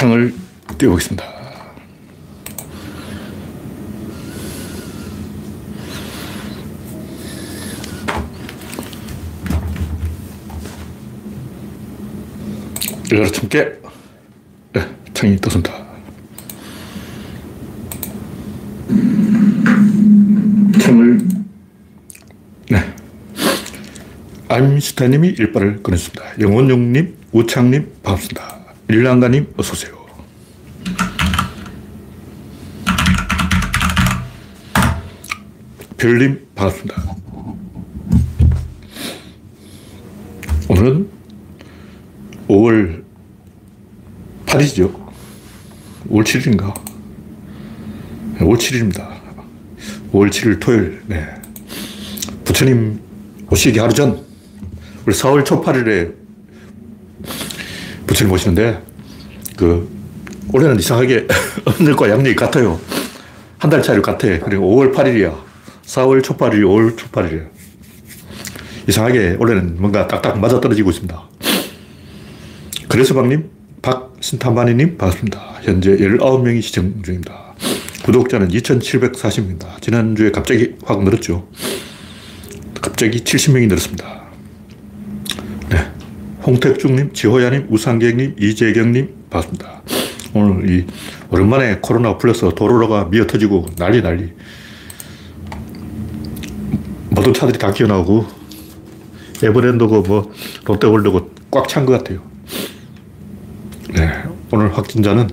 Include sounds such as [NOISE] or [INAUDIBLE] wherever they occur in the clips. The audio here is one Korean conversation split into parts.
창을 띄워보겠습니다. 열여러 참깨. 네, 창이 떴습니다. 창을, 네. 아임슈타님이 일발을 꺼냈습니다. 영원용님, 우창님, 반갑습니다. 일랑가님, 어서오세요. 별님, 반갑습니다. 오늘은 5월 8일이죠. 5월 7일인가? 5월 7일입니다. 5월 7일 토요일, 네. 부처님 오시기 하루 전, 우리 4월 초 8일에 부처님 오시는데, 그, 올해는 이상하게 [LAUGHS] 음력과 양력이 같아요. 한 달 차이로 같아. 그리고 5월 8일이야. 4월 초 8일이 5월 초 8일이야. 이상하게 올해는 뭔가 딱딱 맞아 떨어지고 있습니다. 그래서방님, 박신타마니님, 반갑습니다. 현재 19명이 시청 중입니다. 구독자는 2,740명입니다. 지난주에 갑자기 확 늘었죠. 갑자기 70명이 늘었습니다. 네. 홍택중님, 지호야님, 우상객님, 이재경님, 반갑습니다. 오늘 이 오랜만에 코로나가 풀려서 도로가 미어 터지고 난리 난리. 모든 차들이 다 기어나오고 에버랜드고 뭐 롯데월드고 꽉 찬 것 같아요. 네. 오늘 확진자는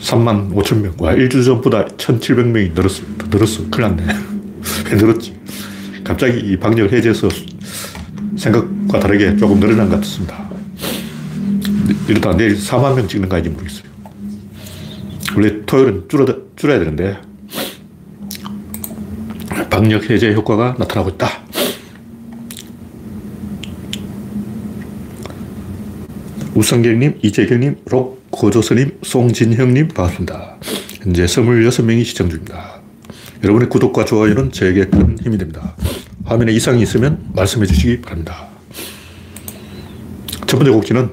3만 5천 명. 와, 일주 전보다 1,700명이 늘었어. 늘었어. 큰일 났네. [LAUGHS] 왜 늘었지? 갑자기 이 방역을 해제해서 생각과 다르게 조금 늘어난 것 같습니다. 이러다 내일 4만 명 찍는 거 아닌지 모르겠어요. 원래 토요일은 줄어, 줄여야 되는데, 방역 해제 효과가 나타나고 있다. 우성경님, 이재경님, 록고조선님, 송진형님, 반갑습니다. 현재 26명이 시청 중입니다. 여러분의 구독과 좋아요는 저에게 큰 힘이 됩니다. 화면에 이상이 있으면 말씀해 주시기 바랍니다. 첫 번째 곡지는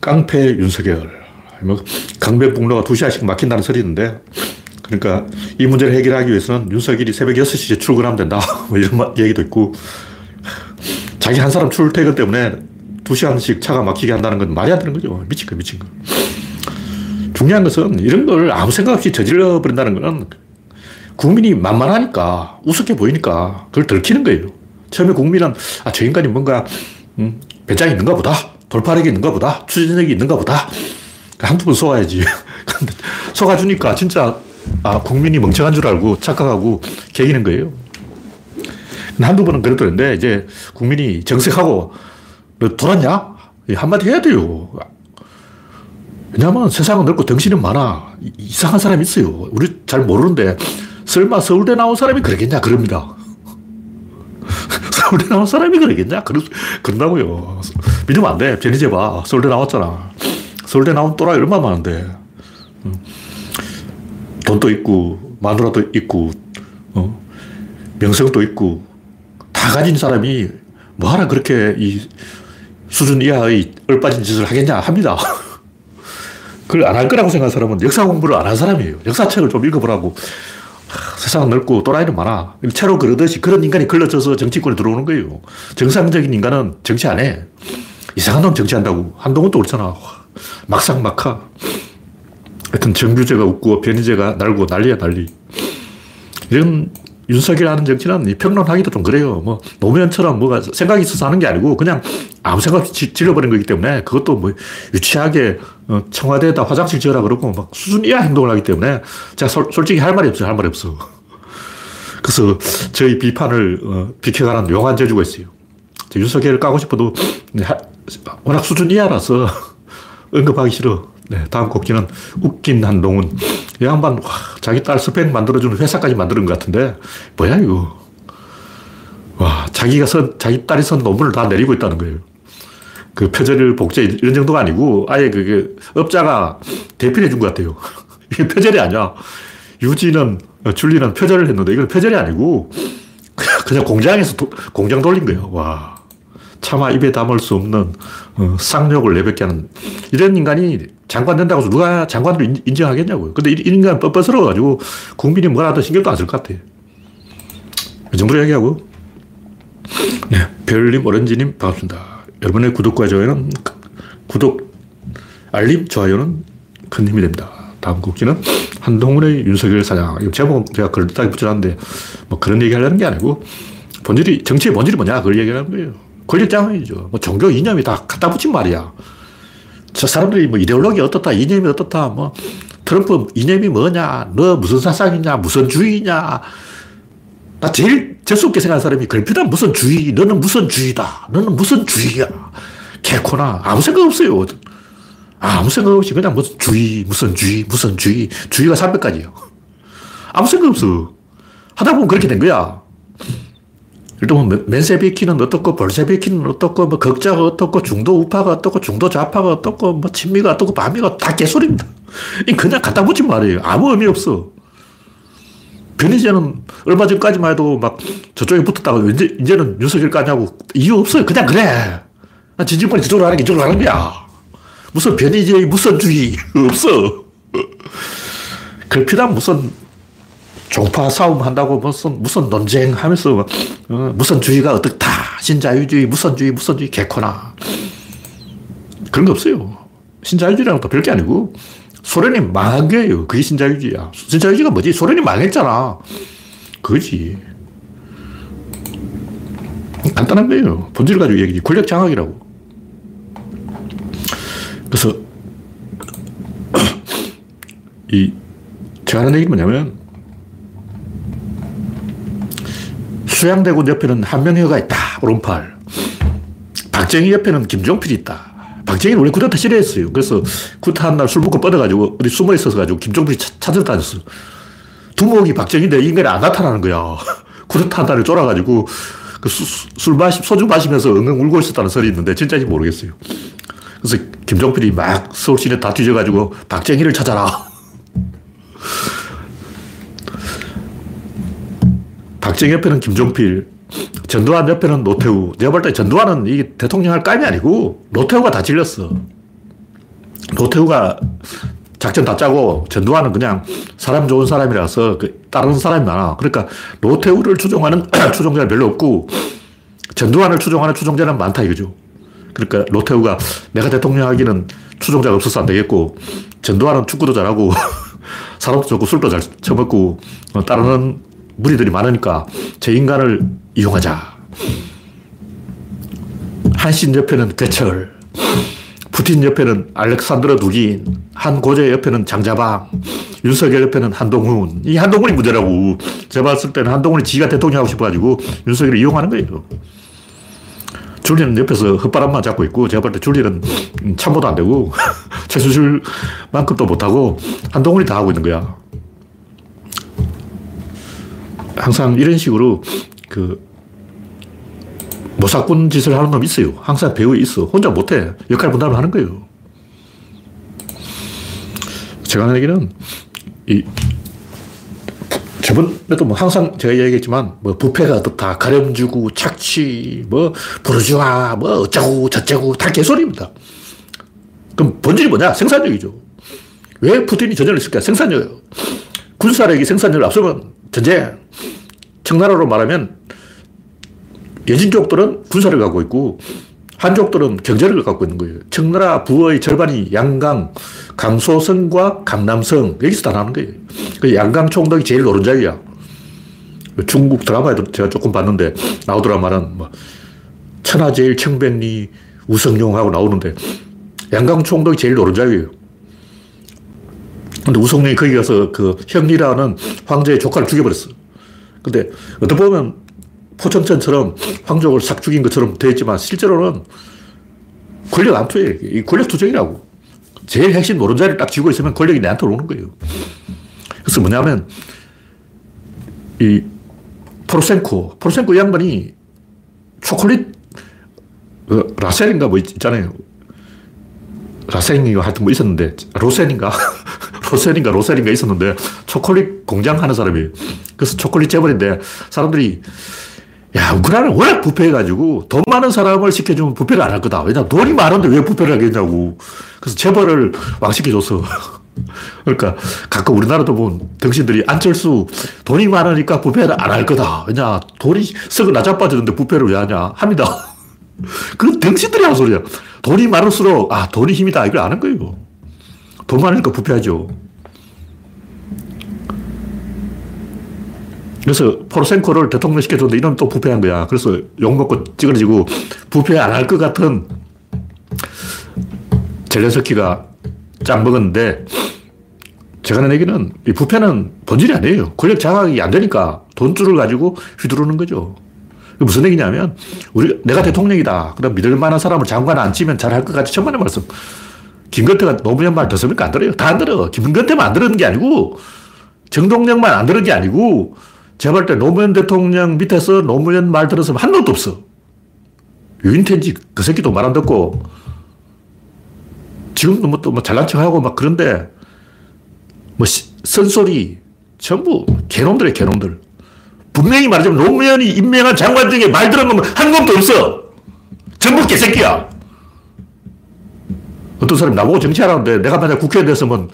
깡패 윤석열. 뭐 강변북로가 두 시간씩 막힌다는 소리 있는데, 그러니까 이 문제를 해결하기 위해서는 윤석열이 새벽 6시에 출근하면 된다. [LAUGHS] 뭐 이런 얘기도 있고, 자기 한 사람 출퇴근 때문에 두 시간씩 차가 막히게 한다는 건 말이 안 되는 거죠. 미친 거, 미친 거. 중요한 것은 이런 걸 아무 생각 없이 저질러 버린다는 것은 국민이 만만하니까, 우습게 보이니까 그걸 들키는 거예요. 처음에 국민은, 아, 저 인간이 뭔가, 음, 배짱이 있는가 보다. 돌파력이 있는가 보다. 추진력이 있는가 보다. 한두 번 속아야지. [LAUGHS] 속아주니까 진짜, 아, 국민이 멍청한 줄 알고 착각하고 개기는 거예요. 한두 번은 그래도 되는데, 이제 국민이 정색하고, 너 돌았냐? 한마디 해야 돼요. 왜냐하면 세상은 넓고 덩신은 많아. 이상한 사람이 있어요. 우리 잘 모르는데, 설마 서울대 나온 사람이 그러겠냐? 그럽니다. [LAUGHS] 서울대 나온 사람이 그러겠냐? 그러, 그런다고요. 믿으면 안 돼. 변희재 봐. 서울대 나왔잖아. 서울대 나온 또라이 얼마나 많은데. 돈도 있고, 마누라도 있고, 어? 명성도 있고, 다 가진 사람이 뭐하러 그렇게 이 수준 이하의 얼빠진 짓을 하겠냐 합니다. [LAUGHS] 그걸 안 할 거라고 생각하는 사람은 역사 공부를 안 한 사람이에요. 역사책을 좀 읽어보라고. 세상은 넓고 또라이는 많아. 채로 그러듯이 그런 인간이 걸러져서 정치권에 들어오는 거예요. 정상적인 인간은 정치 안 해. 이상한 놈 정치한다고. 한동훈도 그렇잖아. 막상 막하. 하여튼 정규제가 웃고 변희재가 날고 난리야 난리. 이런 윤석열 하는 정치는 평론하기도 좀 그래요. 뭐 노무현처럼 뭐가 생각이 있어서 하는 게 아니고 그냥 아무 생각 없이 질러버린 거기 때문에 그것도 뭐 유치하게 어, 청와대에다 화장실 지어라 그러고 막 수준 이하 행동을 하기 때문에 제가 솔, 솔직히 할 말이 없어요. 할 말이 없어. [LAUGHS] 그래서 저희 비판을 어, 비켜가는 용한 재주가 있어요. 윤석열을 까고 싶어도 워낙 수준 이하라서 [LAUGHS] 언급하기 싫어. 네, 다음 곡지는 웃긴 한동훈. 이 양반, 와, 자기 딸 스펙 만들어주는 회사까지 만드는 것 같은데, 뭐야, 이거. 와, 자기가 선, 자기 딸이 선 논문을 다 내리고 있다는 거예요. 그 표절 복제 이런 정도가 아니고, 아예 그게 업자가 대필해 준 것 같아요. [LAUGHS] 이게 표절이 아니야. 유지는, 줄리는 표절을 했는데, 이건 표절이 아니고, 그냥 공장에서 도, 공장 돌린 거예요. 와. 차마 입에 담을 수 없는 어, 쌍욕을 내뱉게 하는 이런 인간이 장관 된다고 해서 누가 장관으로 인 정하겠냐고요. 근데 이, 인간 뻔뻔스러워가지고 국민이 뭐라 하든 신경도 안 쓸 것 같아. 이 정도로 얘기하고. 네, 별님, 오렌지님, 반갑습니다. 여러분의 구독과 좋아요는, 구독, 알림, 좋아요는 큰 힘이 됩니다. 다음 곡지는 한동훈의 윤석열. 이 제목 제가 그럴듯하게 붙여놨는데, 뭐 그런 얘기 하려는 게 아니고, 본질이, 정치의 본질이 뭐냐? 그걸 얘기하는 거예요. 권력장이죠. 뭐 종교 이념이 다 갖다 붙인 말이야. 저 사람들이 뭐 이데올로기 어떻다, 이념이 어떻다, 뭐 트럼프 이념이 뭐냐, 너 무슨 사상이냐, 무슨 주의냐. 나 제일 재수없게 생각하는 사람이 걸피다 무슨 주의, 너는 무슨 주의다, 너는 무슨 주의야. 개코나 아무 생각 없어요. 아무 생각 없이 그냥 무슨 주의, 무슨 주의, 무슨 주의, 주의가 300가지요. 아무 생각 없어. 하다 보면 그렇게 된 거야. 일단 뭐 맨세비키는 어떻고 볼세비키는 어떻고 뭐 극자가 어떻고 중도 우파가 어떻고 중도 좌파가 어떻고 뭐 친미가 어떻고 반미가 다 개소리입니다. 그냥 갖다 붙인 말이에요. 아무 의미 없어. 변희재는 얼마 전까지만 해도 막 저쪽에 붙었다가 이제, 이제는 윤석열 까냐고 이유 없어요. 그냥 그래. 진진권이 저쪽으로 하는 게 이쪽으로 하는 거야. 무슨 변희재의 무선주의 [LAUGHS] 없어. 글피단 무슨 종파 싸움 한다고 무슨, 무슨 논쟁 하면서, 어, 무슨 주의가 어떻다. 신자유주의, 무선주의, 무선주의, 개코나. 그런 거 없어요. 신자유주의랑 또 별게 아니고, 소련이 망한 거예요. 그게 신자유주의야. 신자유주의가 뭐지? 소련이 망했잖아. 그거지. 간단한 거예요. 본질 가지고 얘기지. 권력 장악이라고. 그래서, 이, 제가 하는 얘기는 뭐냐면, 수양대군 옆에는 한명회가 있다. 오른팔. 박정희 옆에는 김종필이 있다. 박정희는 원래 쿠데타 싫어했어요. 그래서 쿠데타 한 날 술 먹고 뻗어가지고 어디 숨어 있어서 가지고 김종필이 찾으러 다녔어. 두목이 박정희인데 인간이 안 나타나는 거야. [LAUGHS] 쿠데타 한 날을 쫄아가지고 그술 마시, 소주 마시면서 엉엉 울고 있었다는 설이 있는데 진짜인지 모르겠어요. 그래서 김종필이 막 서울 시내 다 뒤져가지고 박정희를 찾아라. [LAUGHS] 박정희 옆에는 김종필, 전두환 옆에는 노태우. 내가 볼 때 전두환은 이게 대통령 할 감이 아니고 노태우가 다 질렸어. 노태우가 작전 다 짜고 전두환은 그냥 사람 좋은 사람이라서 그 다른 사람이 많아. 그러니까 노태우를 추종하는 [CLEARS THROAT] 추종자는 별로 없고 전두환을 추종하는 추종자는 많다 이거죠. 그러니까 노태우가 내가 대통령 하기는 추종자가 없어서 안 되겠고 전두환은 축구도 잘하고 [LAUGHS] 사람도 좋고 술도 잘 처먹고 어, 따르는 무리들이 많으니까 제 인간을 이용하자. 한신 옆에는 괴철, 푸틴 옆에는 알렉산드로 두긴, 한 고제 옆에는 장자방, 윤석열 옆에는 한동훈. 이 한동훈이 문제라고. 제가 봤을 때는 한동훈이 지가 대통령 하고 싶어가지고 윤석열을 이용하는 거예요. 줄리는 옆에서 헛바람만 잡고 있고, 제가 볼 때 줄리는 참모도 안 되고, [LAUGHS] 최수실만큼도 못하고, 한동훈이 다 하고 있는 거야. 항상 이런 식으로 그 모사꾼 짓을 하는 놈 있어요. 항상 배우에 있어. 혼자 못해. 역할 분담을 하는 거예요. 제가 하는 얘기는 이 저번에도 뭐 항상 제가 얘기했지만 뭐 부패가 어떻다, 가렴주고, 착취, 뭐 부르주아, 뭐 어쩌고 저쩌고 다 개소리입니다. 그럼 본질이 뭐냐? 생산력이죠. 왜 푸틴이 전쟁을 했을까? 생산력이에요. 군사력이 생산력을 앞서면 전쟁. 청나라로 말하면 여진족들은 군사를 갖고 있고 한족들은 경제를 갖고 있는 거예요. 청나라 부의 절반이 양강, 강소성과 강남성 여기서 다 나는 거예요. 그 양강 총독이 제일 노른자이야. 중국 드라마에도 제가 조금 봤는데 나오더라 말은 뭐 천하제일 청백리 우성룡하고 나오는데 양강 총독이 제일 노른자이에요. 근데 우성룡이 거기 가서 그 형리라는 황제의 조카를 죽여버렸어. 근데 어떻게 보면 포청천처럼 황족을 싹 죽인 것처럼 되어 있지만 실제로는 권력 암투예요. 이 권력 투쟁이라고. 제일 핵심 노른자리를 딱 쥐고 있으면 권력이 내한테 오는 거예요. 그래서 뭐냐면 이 포르센코, 포르센코 양반이 초콜릿 어, 라셀인가 뭐 있잖아요. 라센인가 하여튼 뭐 있었는데 로센인가 [LAUGHS] 로센인가 로셀인가 있었는데 초콜릿 공장 하는 사람이에요. 그래서 초콜릿 재벌인데 사람들이 야, 우크라이나는 워낙 부패해가지고 돈 많은 사람을 시켜주면 부패를 안 할 거다. 왜냐, 돈이 많은데 왜 부패를 하겠냐고. 그래서 재벌을 왕시켜줬어. [LAUGHS] 그러니까 가끔 우리나라도 보면 등신들이 안철수 돈이 많으니까 부패를 안 할 거다. 왜냐, 돈이 썩어 나자빠지는데 부패를 왜 하냐. 합니다. 그 등신들이 하는 소리야. 돈이 많을수록, 아, 돈이 힘이다. 이걸 아는 거예요. 돈 많으니까 부패하죠. 그래서 포로생코를 대통령 시켜줬는데 이놈 또 부패한 거야. 그래서 욕먹고 찌그러지고 부패 안 할 것 같은 젤렌스키가 짱 먹었는데 제가 하는 얘기는 이 부패는 본질이 아니에요. 권력 장악이 안 되니까 돈줄을 가지고 휘두르는 거죠. 무슨 얘기냐면 우리 내가 대통령이다. 그럼 믿을 만한 사람을 장관 앉히면 잘 할 것 같이 천만의 말씀. 김건태가 노무현 말 듣습니까? 안 들어요. 다 안 들어. 김건태만 안 들은 게 아니고 정동영만 안 들은 게 아니고 제가 볼때 노무현 대통령 밑에서 노무현 말 들었으면 한 놈도 없어. 유인태인지 그 새끼도 말 안 듣고 지금도 뭐 또 뭐 잘난 척 하고 막 그런데 뭐 쓴소리 전부 개놈들이야 개놈들. 분명히 말하자면 노무현이 임명한 장관 중에 말 들은 놈은 한 놈도 없어. 전부 개새끼야. 어떤 사람이 나보고 정치하라는데 내가 만약 국회에 됐으면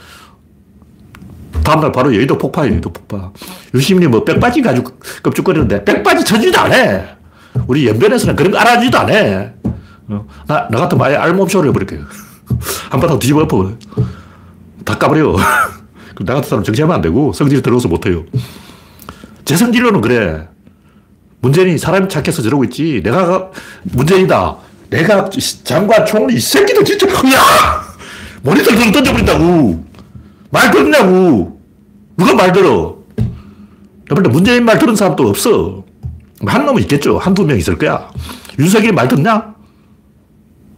다음날 바로 여의도 폭파예요, 여의도 폭파. 유시민이 뭐 백바지 가지고 껍죽거리는데 백바지 쳐주지도 안 해. 우리 연변에서는 그런 거 알아주지도 안 해. 어, 나, 나 같으면 아예 알몸쇼를 해버릴게요. [LAUGHS] 한바탕 뒤집어 엎어. 다 까버려. [LAUGHS] 나 같은 사람 정치하면 안 되고 성질 들어서 못해요. 제 성질로는 그래. 문재인이 사람이 착해서 저러고 있지. 내가 문재인이다. 내가 장관 총리 이 새끼들 진짜 야 모니터 던져버린다고. 말 듣냐고. 누가 말 들어? 근데 문재인 말 들은 사람도 없어. 한 놈은 있겠죠. 한두 명 있을 거야. 윤석열이 말 듣냐?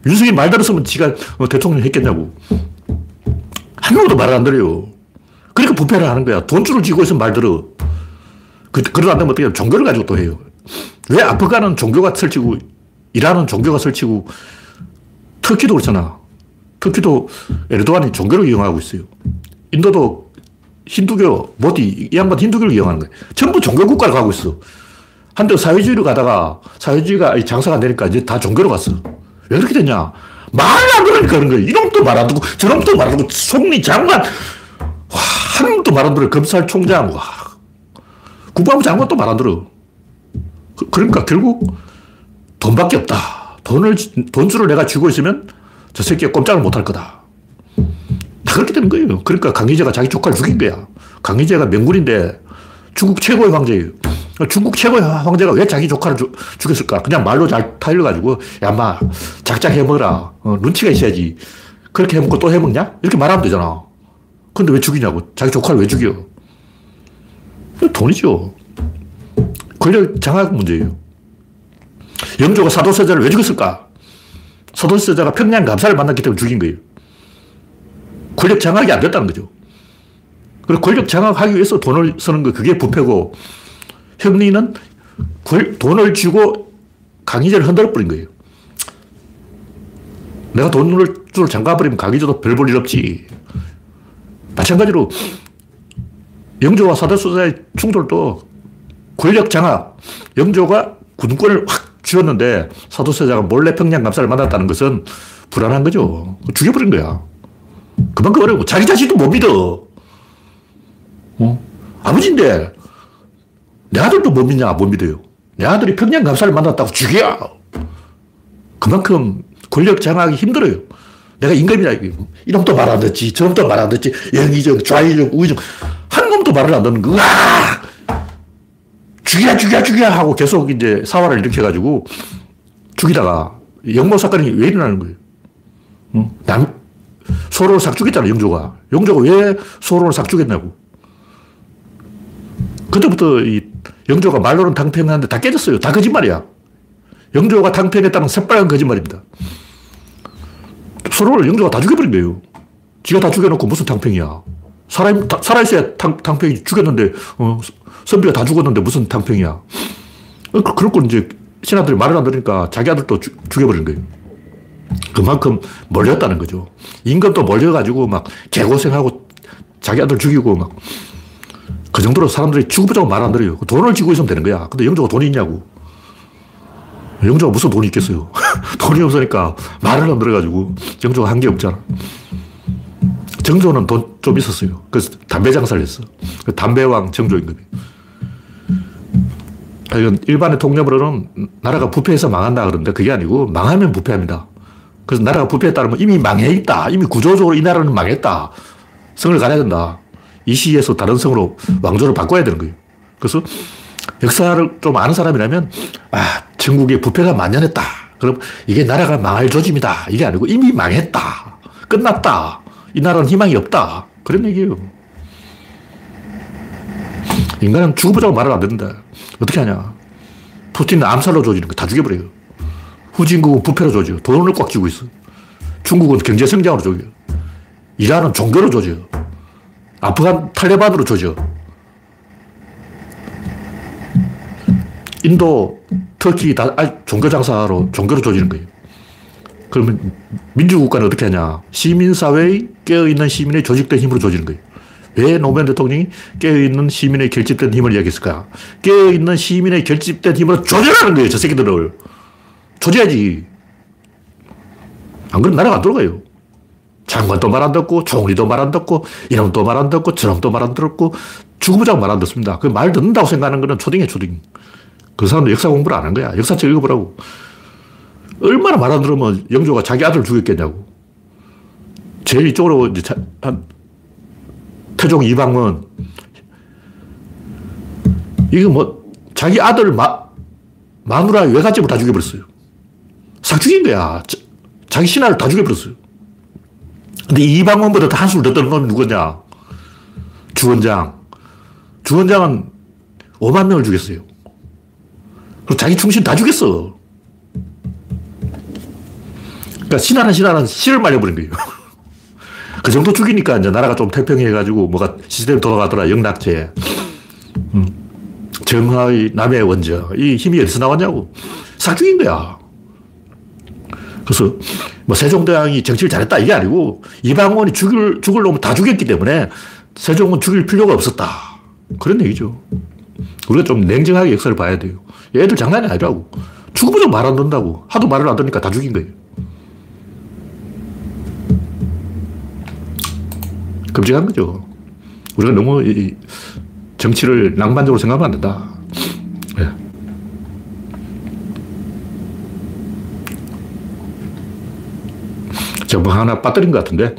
윤석열이 말 들었으면 지가 어, 대통령 했겠냐고. 한 놈도 말을 안 들어요. 그러니까 부패를 하는 거야. 돈줄을 쥐고 있으면 말 들어. 그, 그러다 안 되면 어떻게 종교를 가지고 또 해요. 왜 아프가는 종교가 설치고, 이란은 종교가 설치고, 터키도 그렇잖아. 터키도 에르도안이 종교를 이용하고 있어요. 인도도 힌두교, 모디, 이 양반 힌두교를 이용하는 거예요. 전부 종교 국가를 가고 있어. 한때 사회주의로 가다가 사회주의가 장사가 안 되니까 이제 다 종교로 갔어. 왜 그렇게 됐냐? 말안 들으니까 그런 거야. 이놈도 말 안 듣고, 저놈도 말 안 듣고, 총리, 장관, 와, 한 놈도 말 안 들어. 검찰총장, 와. 국방부 장관도 말 안 들어. 그, 그러니까 결국 돈밖에 없다. 돈을, 돈줄을 내가 쥐고 있으면 저 새끼가 꼼짝을 못할 거다. 다 그렇게 되는 거예요. 그러니까 강희재가 자기 조카를 죽인 거야. 강희재가 명군인데 중국 최고의 황제예요. 중국 최고의 황제가 왜 자기 조카를 주, 죽였을까? 그냥 말로 잘 타일러가지고, 야, 마, 작작 해먹어라. 어, 눈치가 있어야지. 그렇게 해먹고 또 해먹냐? 이렇게 말하면 되잖아. 근데 왜 죽이냐고. 자기 조카를 왜 죽여? 돈이죠. 권력 장악 문제예요. 영조가 사도세자를 왜 죽였을까? 사도세자가 평양 감사를 만났기 때문에 죽인 거예요. 권력 장악이 안 됐다는 거죠. 그리고 권력 장악하기 위해서 돈을 쓰는 거, 그게 부패고, 형리는 돈을 주고 강희재를 흔들어 버린 거예요. 내가 돈을 줄 잠가버리면 강희재도 별 볼 일 없지. 마찬가지로 영조와 사대수자의 충돌도 권력 장악, 영조가 군권을 확 쥐었는데 사도세자가 몰래 평양 감사를 만났다는 것은 불안한 거죠. 죽여버린 거야. 그만큼 어려고 자기 자신도 못 믿어. 어? 아버지인데 내 아들도 못 믿냐? 못 믿어요. 내 아들이 평양 감사를 만났다고 죽여. 그만큼 권력 장악이 힘들어요. 내가 임금이다. 이놈도 말 안 듣지. 저놈도 말 안 듣지. 영의정, 좌의정, 우의정. 한 놈도 말을 안 듣는 거야. 죽여, 죽여, 죽여 하고 계속 이제 사활을 일으켜가지고 죽이다가 영모 사건이 왜 일어나는 거예요? 어? 남, 소로를 싹 죽였잖아, 영조가. 영조가 왜 소로를 싹 죽였냐고. 그때부터 이 영조가 말로는 당패했는데 다 깨졌어요. 다 거짓말이야. 영조가 당패했다는 새빨간 거짓말입니다. 서로를 영조가 다 죽여버린 거예요. 지가 다 죽여놓고 무슨 당팽이야. 사람, 살아있어야 당, 당팽이 죽였는데, 어, 선비가 다 죽었는데 무슨 당팽이야. 어, 그, 그렇고 이제 신하들이 말을 안 들으니까 자기 아들도 주, 죽여버린 거예요. 그만큼 몰렸다는 거죠. 임금도 몰려가지고 막 개고생하고 자기 아들 죽이고 막 그 정도로 사람들이 죽어보자고 말 안 들어요. 돈을 쥐고 있으면 되는 거야. 근데 영조가 돈이 있냐고. 영조가 무슨 돈이 있겠어요. [LAUGHS] 돈이 없으니까 말을 안 들어가지고 영조가 한 게 없잖아. 정조는 돈 좀 있었어요. 그래서 담배 장사를 했어. 그 담배왕 정조임금이. 아, 이건 일반의 통념으로는 나라가 부패해서 망한다 그러는데 그게 아니고 망하면 부패합니다. 그래서 나라가 부패했다면 이미 망해 있다. 이미 구조적으로 이 나라는 망했다. 성을 가려야 된다. 이 시에서 다른 성으로 왕조를 바꿔야 되는 거예요. 그래서 역사를 좀 아는 사람이라면, 아, 전국에 부패가 만연했다. 그럼 이게 나라가 망할 조짐이다. 이게 아니고 이미 망했다. 끝났다. 이 나라는 희망이 없다. 그런 얘기예요. 인간은 죽어보자고 말을 안 듣는다. 어떻게 하냐. 푸틴은 암살로 조지는 거 다 죽여버려요. 후진국은 부패로 조져요. 돈을 꽉 쥐고 있어. 중국은 경제 성장으로 조져요. 이란은 종교로 조져요. 아프간 탈레반으로 조져. 인도, 터키 다 종교 장사로 종교로 조지는 거예요. 그러면 민주국가는 어떻게 하냐. 시민사회의 깨어있는 시민의 조직된 힘으로 조지는 거예요. 왜 노무현 대통령이 깨어있는 시민의 결집된 힘을 이야기했을까? 깨어있는 시민의 결집된 힘으로 조절하는 거예요. 저 새끼들을. 조져야지. 안 그러면 나라가 안 돌아가요. 장관도 말 안 듣고, 총리도 말 안 듣고, 이놈도 말 안 듣고, 저놈도 말안 듣고, 죽어보자고 말안 듣습니다. 그 말 듣는다고 생각하는 거는 초딩이에요, 초딩. 그 사람도 역사 공부를 안 한 거야. 역사책 읽어보라고. 얼마나 말안 들으면 영조가 자기 아들 죽였겠냐고. 제일 이쪽으로 이제 자, 한 태종 이방은 이거 뭐 자기 아들 마, 마누라 외갓집을 다 죽여버렸어요. 싹 죽인 거야. 자, 자기 신하를 다 죽여버렸어요. 근데 이방원보다 더 한술 더 떠는 놈이 누구냐? 주원장. 주원장은 5만 명을 죽였어요. 그리고 자기 충신 다 죽였어. 그러니까 신하는 신하는 씨를 말려버린 거예요. [LAUGHS] 그 정도 죽이니까 이제 나라가 좀 태평해가지고 뭐가 시스템이 돌아가더라. 영락제. 음. 정화의 남의 원저. 이 힘이 어디서 나왔냐고. 싹 죽인 거야. 그래서 뭐 세종대왕이 정치를 잘했다 이게 아니고 이방원이 죽을, 죽을 놈을 다 죽였기 때문에 세종은 죽일 필요가 없었다. 그런 얘기죠. 우리가 좀 냉정하게 역사를 봐야 돼요. 얘들 장난이 아니라고. 죽으면 말안 듣는다고. 하도 말을 안 듣니까 다 죽인 거예요. 끔찍한 거죠. 우리가 너무 정치를 낭만적으로 생각하면 안 된다. 네. 제가 뭐 하나 빠뜨린 것 같은데,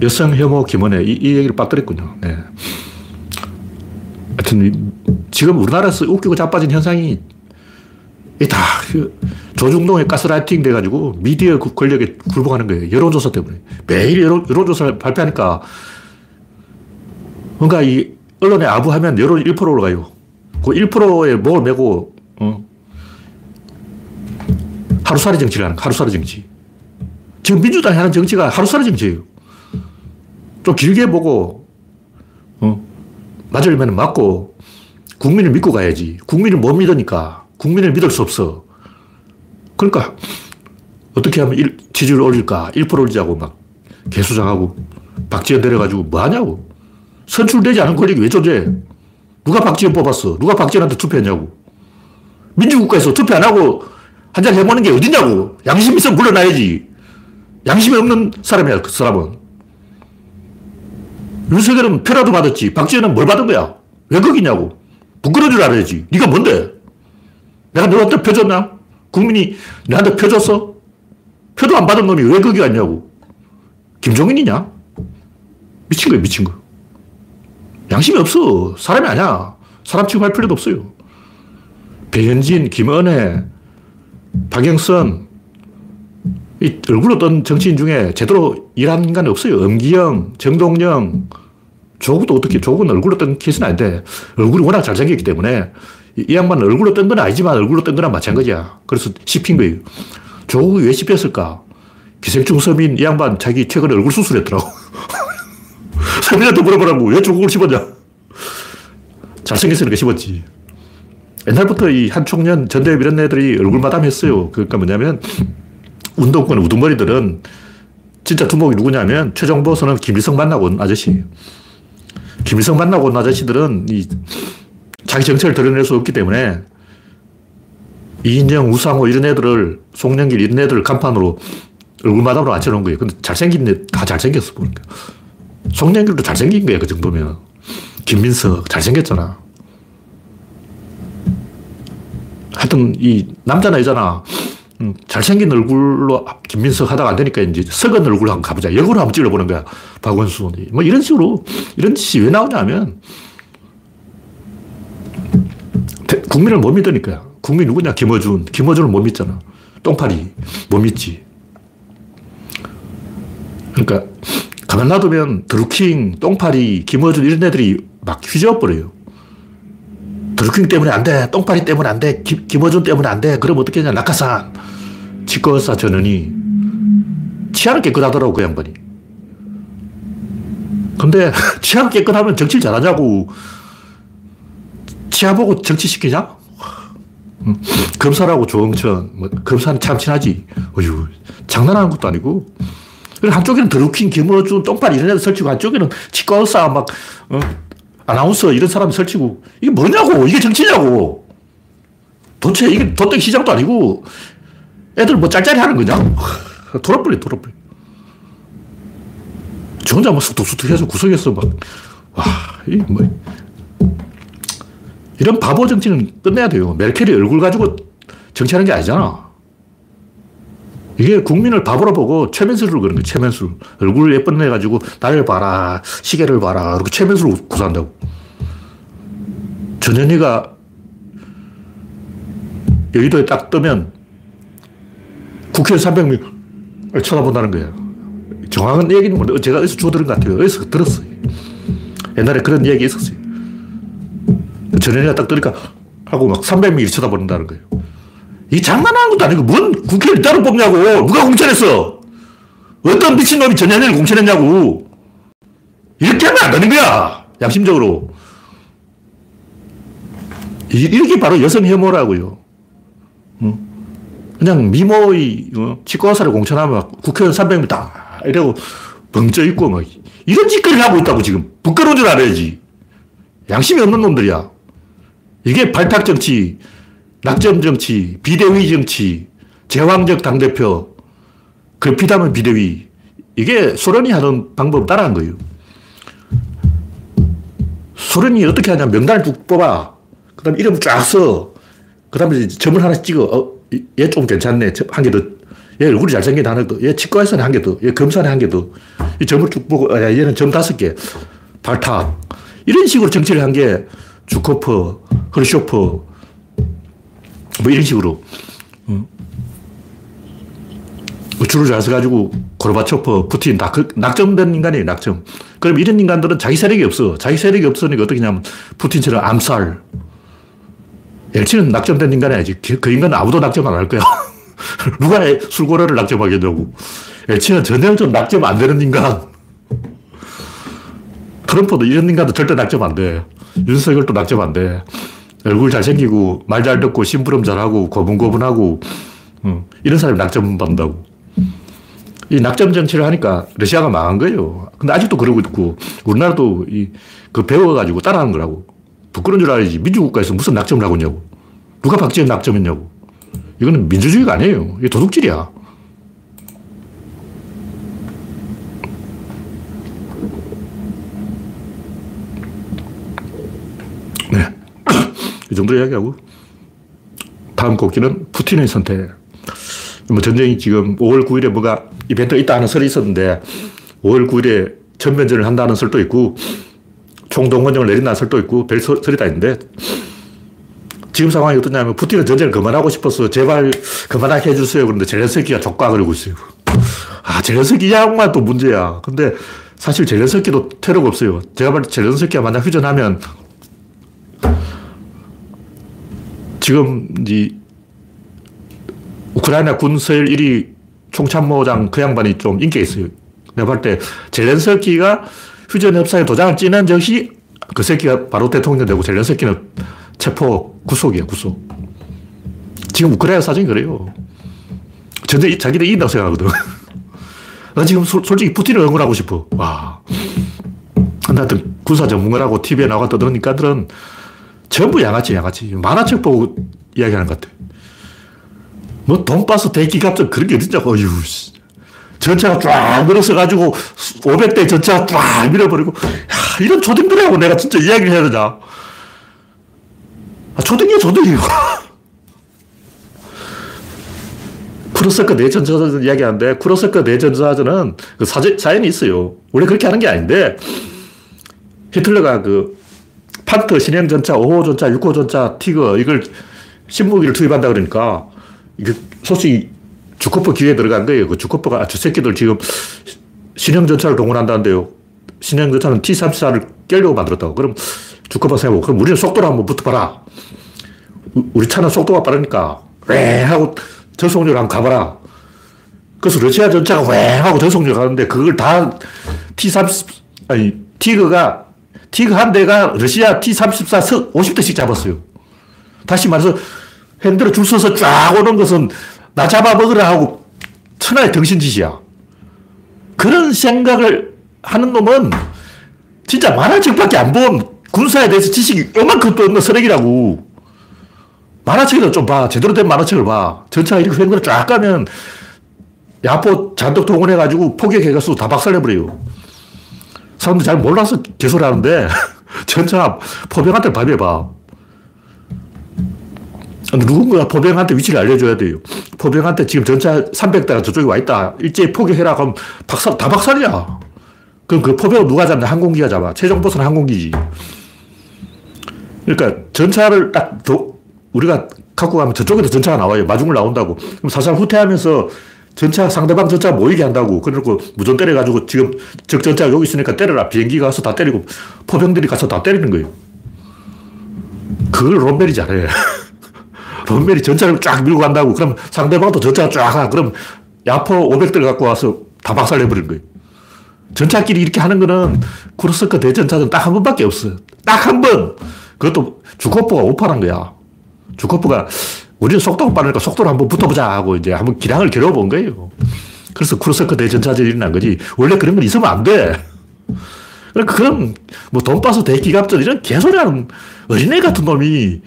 여성 혐오 김원혜, 이, 이 얘기를 빠뜨렸군요. 네. 하여튼, 지금 우리나라에서 웃기고 자빠진 현상이 다그 조중동에 가스라이팅 돼가지고 미디어 권력에 굴복하는 거예요. 여론조사 때문에. 매일 여론, 여론조사를 발표하니까 뭔가 이 언론에 아부하면 여론이 1% 올라가요. 그 1%에 목을 메고, 어. 하루살이 정치를 하는 하루살이 정치. 지금 민주당이 하는 정치가 하루살이 정치예요. 좀 길게 보고, 어. 맞으려면 맞고, 국민을 믿고 가야지. 국민을 못 믿으니까. 국민을 믿을 수 없어. 그러니까 어떻게 하면 일, 지지율 올릴까? 1% 올리자고 막 개수장하고 박지원 내려가지고 뭐 하냐고. 선출되지 않은 권력이 왜 존재해? 누가 박지원 뽑았어? 누가 박지원한테 투표했냐고. 민주국가에서 투표 안 하고 한장 해보는 게 어디냐고. 양심 있으면 물러나야지. 양심이 없는 사람이야, 그 사람은. 윤석열은 표라도 받았지. 박지원은 뭘 받은 거야? 왜 거기냐고. 부끄러운 줄 알아야지. 네가 뭔데? 내가 너한테 표 줬나? 국민이 나한테 표 줬어? 표도 안 받은 놈이 왜 거기 갔냐고. 김종인이냐? 미친 거야, 미친 거. 양심이 없어. 사람이 아니야. 사람 취급할 필요도 없어요. 배현진, 김은혜, 박영선, 이 얼굴로 떤 정치인 중에 제대로 일한 인간이 없어요. 엄기영, 정동영, 조국도 어떻게, 조국은 얼굴로 떤 케이스는 아닌데, 얼굴이 워낙 잘생겼기 때문에 이 양반은 얼굴로 뜬 건 아니지만 얼굴로 뜬 거랑 마찬가지야. 그래서 씹힌 거예요. 조국이 왜 씹혔을까? 기생충 서민 이 양반 자기 최근에 얼굴 수술했더라고. [LAUGHS] 서민한테 물어보라고. 왜 조국을 씹었냐? 잘생겼으니까 씹었지. 옛날부터 이 한총련, 전대협 이런 애들이 얼굴 마담했어요. 그러니까 뭐냐면, 운동권 우두머리들은 진짜 두목이 누구냐면, 최정보선은 김일성 만나고 온 아저씨예요. 김일성 만나고 온 아저씨들은 이 자기 정체를 드러낼 수 없기 때문에 이인영, 우상호 이런 애들을, 송영길 이런 애들을 간판으로 얼굴마담으로 앉혀놓은 거예요. 근데 잘생긴 애 다 잘생겼어, 보니까. 송영길도 잘생긴 거야, 그 정도면. 김민석, 잘생겼잖아. 하여튼, 이, 남자나 여자나, 음, 잘생긴 얼굴로 김민석 하다가 안 되니까 이제 썩은 얼굴로 한번 가보자. 역으로 한번 찔러보는 거야. 박원순. 뭐 이런 식으로, 이런 짓이 왜 나오냐 하면, 국민을 못 믿으니까. 국민 누구냐? 김어준. 김어준을 못 믿잖아. 똥파리. 못 믿지. 그러니까, 가만 놔두면 드루킹, 똥파리, 김어준 이런 애들이 막 휘저어버려요. 드루킹 때문에 안 돼. 똥파리 때문에 안 돼. 김, 김어준 때문에 안 돼. 그럼 어떻게 하냐. 낙하산. 치과의사 전원이 치아는 깨끗하더라고, 그 양반이. 근데 [LAUGHS] 치아가 깨끗하면 정치를 잘하냐고. 치아 보고 정치시키냐? 음, 검사라고 조응천, 뭐, 검사는 참 친하지. 어휴, 장난하는 것도 아니고. 한쪽에는 드루킹, 김어준, 똥파리 이런 애들 설치고, 한쪽에는 치과 의사, 막, 어, 아나운서 이런 사람이 설치고. 이게 뭐냐고! 이게 정치냐고! 도대체 이게 도덕 시장도 아니고, 애들 뭐 짤짤이 하는 거냐? [LAUGHS] 돌아버려, 돌아버려. 저 혼자 뭐 쑥덕쑥덕 해서 구석에서 막, 와, 이 뭐. 이런 바보 정치는 끝내야 돼요. 메르켈이 얼굴 가지고 정치하는 게 아니잖아. 이게 국민을 바보로 보고 최면술을 그런 거예요. 최면술. 얼굴 예쁜 애 가지고 나를 봐라, 시계를 봐라. 이렇게 최면술을 구사한다고. 전현희가 여의도에 딱 뜨면 국회의원 300명 쳐다본다는 거예요. 정확한 얘기는 뭐 제가 어디서 주워 들은 것 같아요. 어디서 들었어요. 옛날에 그런 얘기 있었어요. 전현희가 딱 뜨니까 하고 막 300명이 쳐다본다는 거예요. 이 장난하는 것도 아니고 뭔 국회를 따로 뽑냐고. 누가 공천했어? 어떤 미친놈이 전현희를 공천했냐고. 이렇게 하면 안 되는 거야. 양심적으로. 이렇게 바로 여성 혐오라고요. 그냥 미모의 어? 치과의사를 공천하면 국회의원 300명 다 이러고 벙쪄 있고 막 이런 짓거리를 하고 있다고 지금. 부끄러운 줄 알아야지. 양심이 없는 놈들이야. 이게 발탁 정치, 낙점 정치, 비대위 정치, 제왕적 당대표, 그 피담은 비대위. 이게 소련이 하는 방법 따라한 거예요. 소련이 어떻게 하냐 명단을 쭉 뽑아. 그 다음에 이름 쫙 써. 그 다음에 점을 하나씩 찍어. 어, 얘 좀 괜찮네. 한 개 더. 얘 얼굴이 잘생긴 하나 더. 얘 치과에서는 한 개 더. 얘 검사는 한 개 더. 이 점을 쭉 보고, 야, 얘는 점 다섯 개. 발탁. 이런 식으로 정치를 한 게 주코프, 허르쇼프, 뭐 이런 식으로. 줄을 잘 써가지고 고르바초프, 푸틴 다 그, 낙점된 인간이에요, 낙점. 그럼 이런 인간들은 자기 세력이 없어. 자기 세력이 없으니까 어떻게 하냐면 푸틴처럼 암살. 엘치는 낙점된 인간이 아니지. 그, 그 인간은 아무도 낙점 안 할 거야. [LAUGHS] 누가 술고래를 낙점하겠냐고. 엘치는 전형적으로 낙점 안 되는 인간. 트럼프도 이런 인간도 절대 낙점 안 돼. 윤석열도 낙점 안 돼. 얼굴 잘생기고, 말 잘 듣고, 심부름 잘하고, 고분고분하고, 어, 이런 사람이 낙점 받는다고. 이 낙점 정치를 하니까 러시아가 망한 거예요. 근데 아직도 그러고 있고, 우리나라도 이, 그 배워가지고 따라하는 거라고. 부끄러운 줄 알아야지. 민주국가에서 무슨 낙점을 하고 있냐고. 누가 박지원 낙점했냐고. 이거는 민주주의가 아니에요. 이게 도둑질이야. 네. 이 정도 이야기하고. 다음 곡기는 푸틴의 선택. 뭐 전쟁이 지금 5월 9일에 뭐가 이벤트가 있다 하는 설이 있었는데 5월 9일에 전면전을 한다는 설도 있고 총동원령을 내린다는 설도 있고 별 설이 다 있는데 지금 상황이 어떠냐면 푸틴은 전쟁을 그만하고 싶어서 제발 그만하게 해주세요. 그런데 젤렌스키가 족과거리고 있어요. 아, 젤렌스키 양만 또 문제야. 근데 사실 젤렌스키도 테러가 없어요. 제가 볼 때 젤렌스키가 만약 휴전하면 지금 이 우크라이나 군 서열 1위 총참모장 그 양반이 좀 인기가 있어요. 내가 볼 때 젤렌스키가 휴전 협상에 도장을 찌는 즉시 그 새끼가 바로 대통령 되고 젤렌스키는 체포 구속이야, 구속. 지금 우크라이나 사정이 그래요. 전쟁 자기들 이긴다고 생각하거든. [LAUGHS] 나 지금 소, 솔직히 푸틴을 응원하고 싶어. 와. 근데 하여튼 군사 전문가라고 TV에 나와 떠드는 인간들은 전부 양아치, 양아치. 만화책 보고 이야기하는 것 같아. 뭐 돈바스 대기갑전 그런 게 어딨냐고. 어휴, 전차가 쫙 밀어서가지고 500대 전차가 쫙 밀어버리고 야, 이런 초딩들하고 내가 진짜 이야기를 해야 되냐. 아, 초딩이야, 초딩이고. [LAUGHS] 쿠로서크 내전사전 이야기하는데 쿠로서크 내전사전은 그 사제, 사연이 있어요. 원래 그렇게 하는 게 아닌데 히틀러가 그 판터 신형 전차, 5호 전차, 6호 전차, 티거 이걸 신무기를 투입한다 그러니까 이게 소식이 주코프 기회에 들어간 거예요. 그 주코프가 아, 저 새끼들 지금 신형 전차를 동원한다는데요. 신형 전차는 T-34를 깨려고 만들었다고. 그럼 주코프가 생각하고 그럼 우리는 속도를 한번 붙어봐라. 우리 차는 속도가 빠르니까 왜 하고 저속력을 한번 가봐라. 그래서 러시아 전차가 왜 하고 저속력 가는데 그걸 다 T-30 아니 티그가 티그 한 대가 러시아 T-34 50대씩 잡았어요. 다시 말해서 핸들을 줄 서서 쫙 오는 것은 나 잡아먹으라 하고 천하의 등신짓이야. 그런 생각을 하는 놈은 진짜 만화책밖에 안 본 군사에 대해서 지식이 요만큼도 없는 쓰레기라고. 만화책이라도 좀 봐. 제대로 된 만화책을 봐. 전차가 이렇게 횡단을 쫙 가면 야포 잔뜩 동원해가지고 포격해가지고 다 박살내버려요. 사람들 잘 몰라서 개소리 하는데 [LAUGHS] 전차 포병한테 발휘해봐. 누군가 포병한테 위치를 알려줘야 돼요. 포병한테 지금 전차 300대가 저쪽에 와 있다. 일제히 포격해라. 그럼 박살, 다 박살이야. 그럼 그 포병을 누가 잡냐? 항공기가 잡아. 최종 보스는 항공기지. 그러니까 전차를 딱 도, 우리가 갖고 가면 저쪽에도 전차가 나와요. 마중을 나온다고. 그럼 사실 후퇴하면서 전차, 상대방 전차 모이게 한다고. 그래놓고 무전 때려가지고 지금 적 전차가 여기 있으니까 때려라. 비행기 가서 다 때리고 포병들이 가서 다 때리는 거예요. 그걸 롬멜이 잘해. 롬멜이 전차를 쫙 밀고 간다고. 그럼 상대방도 전차가 쫙 가. 그럼 야포 500대를 갖고 와서 다 박살내버리는 거예요. 전차끼리 이렇게 하는 거는 쿠르스크 대전차는 딱 한 번밖에 없어요. 딱한 번! 그것도 주코프가 오판한 거야. 주코프가 우리는 속도가 빠르니까 속도를 한번 붙어보자 하고 이제 한번 기량을 겨뤄본 거예요. 그래서 쿠르스크 대전차전이 일어난 거지. 원래 그런 건 있으면 안 돼. 그러니까 그런 뭐 돈바스 대기갑전 이런 개소리 하는 어린애 같은 놈이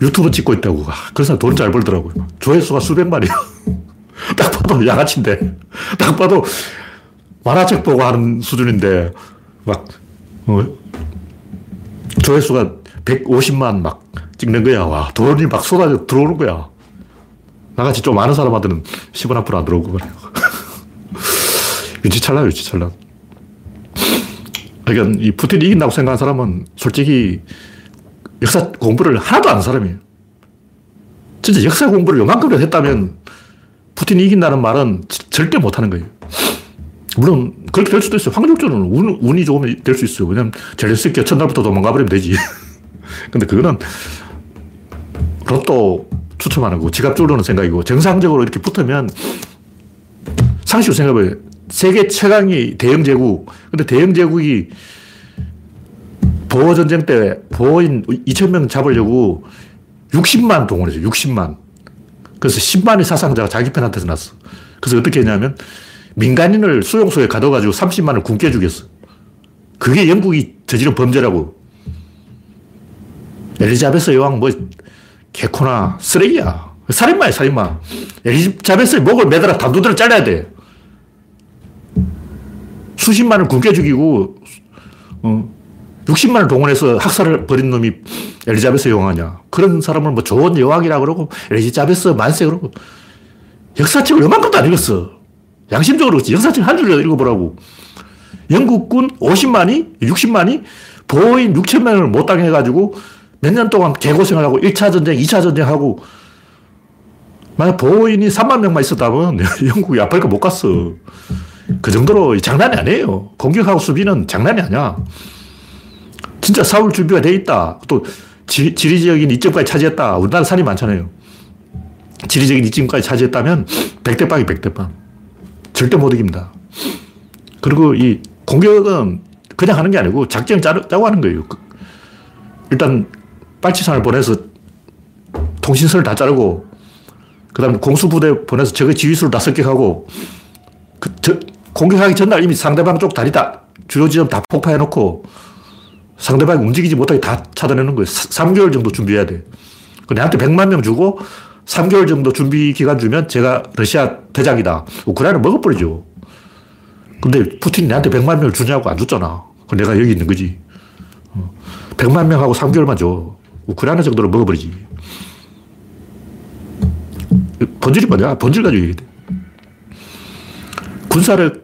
유튜브 찍고 있다고. 그래서 돈 잘 벌더라고요. 조회수가 수백만이야. [LAUGHS] 딱 봐도 양아치인데. 딱 봐도 만화책 보고 하는 수준인데, 막, 어, 조회수가 150만 막 찍는 거야. 와, 돈이 막 쏟아져 들어오는 거야. 나같이 좀 아는 사람한테는 10원 앞으로 안 들어오고 그래요. [LAUGHS] 유치찰나, 유치찰나. 그러니까 이 푸틴이 이긴다고 생각하는 사람은 솔직히 역사 공부를 하나도 안 하는 사람이에요. 진짜 역사 공부를 요만큼이라도 했다면 푸틴이 이긴다는 말은 절대 못 하는 거예요. 물론 그렇게 될 수도 있어요. 확률적으로는 운, 운이 좋으면 될 수 있어요. 왜냐면 젤렌스키가 첫날부터 도망가 버리면 되지. [LAUGHS] 근데 그거는 로또 추첨하는 거고 지갑 줄르는 생각이고 정상적으로 이렇게 붙으면 상식으로 생각해봐요. 세계 최강이 대영 제국. 근데 대영 제국이 보호 전쟁 때 보호인 2,000명 잡으려고 60만 동원했어요. 60만. 그래서 10만의 사상자가 자기 편한테서 났어. 그래서 어떻게 했냐면 민간인을 수용소에 가둬가지고 30만을 굶게 죽였어. 그게 영국이 저지른 범죄라고. 엘리자베스 여왕 뭐 개코나 쓰레기야. 살인마야 살인마. 엘리자베스의 목을 매달아 단두대를 잘라야 돼. 수십만을 굶게 죽이고 어, 60만을 동원해서 학살을 벌인 놈이 엘리자베스 여왕이냐. 그런 사람을 뭐 좋은 여왕이라 그러고 엘리자베스 만세 그러고 역사책을 요만큼도 안 읽었어. 양심적으로 역사책 한 줄이라도 읽어보라고. 영국군 50만이, 60만이 보인 6천명을 못 당해가지고 몇 년 동안 개고생을 하고 1차 전쟁, 2차 전쟁하고 만약 보인이 3만 명만 있었다면 [LAUGHS] 영국이 아프리카 못 갔어. 그 정도로 장난이 아니에요. 공격하고 수비는 장난이 아니야. 진짜 싸울 준비가 돼 있다. 또 지, 지리적인 이점까지 차지했다. 우리나라 산이 많잖아요. 지리적인 이점까지 차지했다면 백대빵이 백대빵. 절대 못 이깁니다. 그리고 이 공격은 그냥 하는 게 아니고 작전을 짜고 하는 거예요. 그 일단 빨치산을 보내서 통신선을 다 자르고 그 다음에 공수부대 보내서 적의 지휘수를 다 습격하고 그, 저, 공격하기 전날 이미 상대방 쪽 다리 다 주요 지점 다 폭파해 놓고 상대방이 움직이지 못하게 다 차단해 놓은 거예요. 3개월 정도 준비해야 돼. 내한테 100만 명 주고 3개월 정도 준비 기간 주면 제가 러시아 대장이다. 우크라이나 먹어버리죠. 근데 푸틴이 내한테 100만 명을 주냐고 안 줬잖아. 내가 여기 있는 거지. 100만 어. 명하고 3개월만 줘. 우크라이나 정도로 먹어버리지. 본질이 뭐냐? 본질 가지고 얘기해. 군사를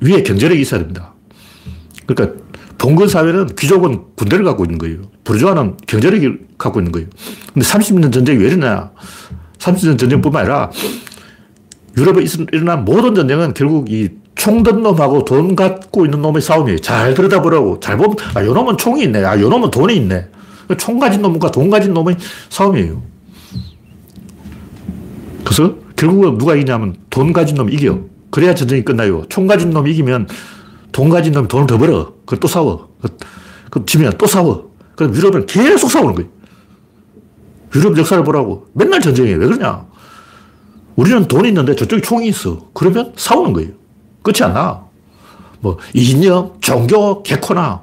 위에 경제력이 있어야 됩니다. 그러니까 봉건 사회는 귀족은 군대를 갖고 있는 거예요. 부르주아는 경제력을 갖고 있는 거예요. 근데 30년 전쟁이 왜 이러냐? 30년 전쟁뿐만 아니라 유럽에 일어난 모든 전쟁은 결국 이 총든 놈하고 돈 갖고 있는 놈의 싸움이에요. 잘 들여다보라고. 잘 보면, 아, 요 놈은 총이 있네. 아, 요 놈은 돈이 있네. [LAUGHS] 총 가진 놈과 돈 가진 놈의 싸움이에요. 그래서 결국은 누가 이기냐면 돈 가진 놈이 이겨. 그래야 전쟁이 끝나요. 총 가진 놈이 이기면 돈 가진 놈이 돈을 더 벌어. 그또 싸워. 그, 그 지면 또 싸워. 그럼 유럽은 계속 싸우는 거예요. 유럽 역사를 보라고. 맨날 전쟁이에요. 왜 그러냐? 우리는 돈이 있는데 저쪽에 총이 있어. 그러면 싸우는 거예요. 끝이 안 나. 뭐, 이념, 종교, 개코나.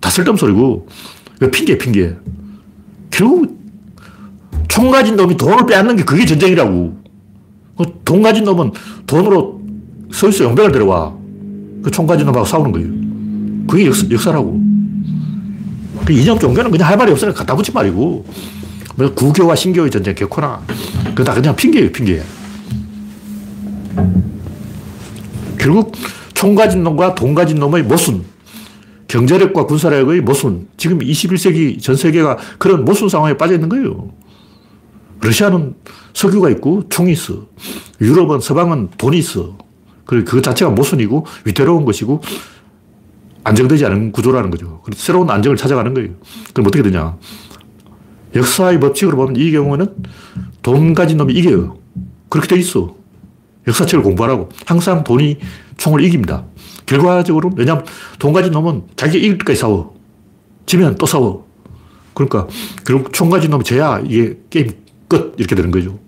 다 쓸데없는 소리고. 핑계, 핑계. 결국, 총 가진 놈이 돈을 빼앗는 게 그게 전쟁이라고. 그돈 가진 놈은 돈으로 서울서 용병을 데려와. 그총 가진 놈하고 싸우는 거예요. 그게 역사, 라고 그 이념 종교는 그냥 할 말이 없으니까 갖다 붙인 말이고. 뭐 구교와 신교의 전쟁 개코나. 그거 다 그냥 핑계예요, 핑계. 결국 총 가진 놈과 돈 가진 놈의 모순, 경제력과 군사력의 모순. 지금 21세기 전 세계가 그런 모순 상황에 빠져 있는 거예요. 러시아는 석유가 있고 총이 있어. 유럽은 서방은 돈이 있어. 그 자체가 모순이고 위태로운 것이고 안정되지 않은 구조라는 거죠. 그래서 새로운 안정을 찾아가는 거예요. 그럼 어떻게 되냐. 역사의 법칙으로 보면 이 경우는 돈 가진 놈이 이겨요. 그렇게 돼 있어. 역사책을 공부하라고. 항상 돈이 총을 이깁니다. 결과적으로, 왜냐하면 돈 가진 놈은 자기가 이길 때까지 싸워. 지면 또 싸워. 그러니까 결국 총 가진 놈이 져야 이게 게임 끝. 이렇게 되는 거죠.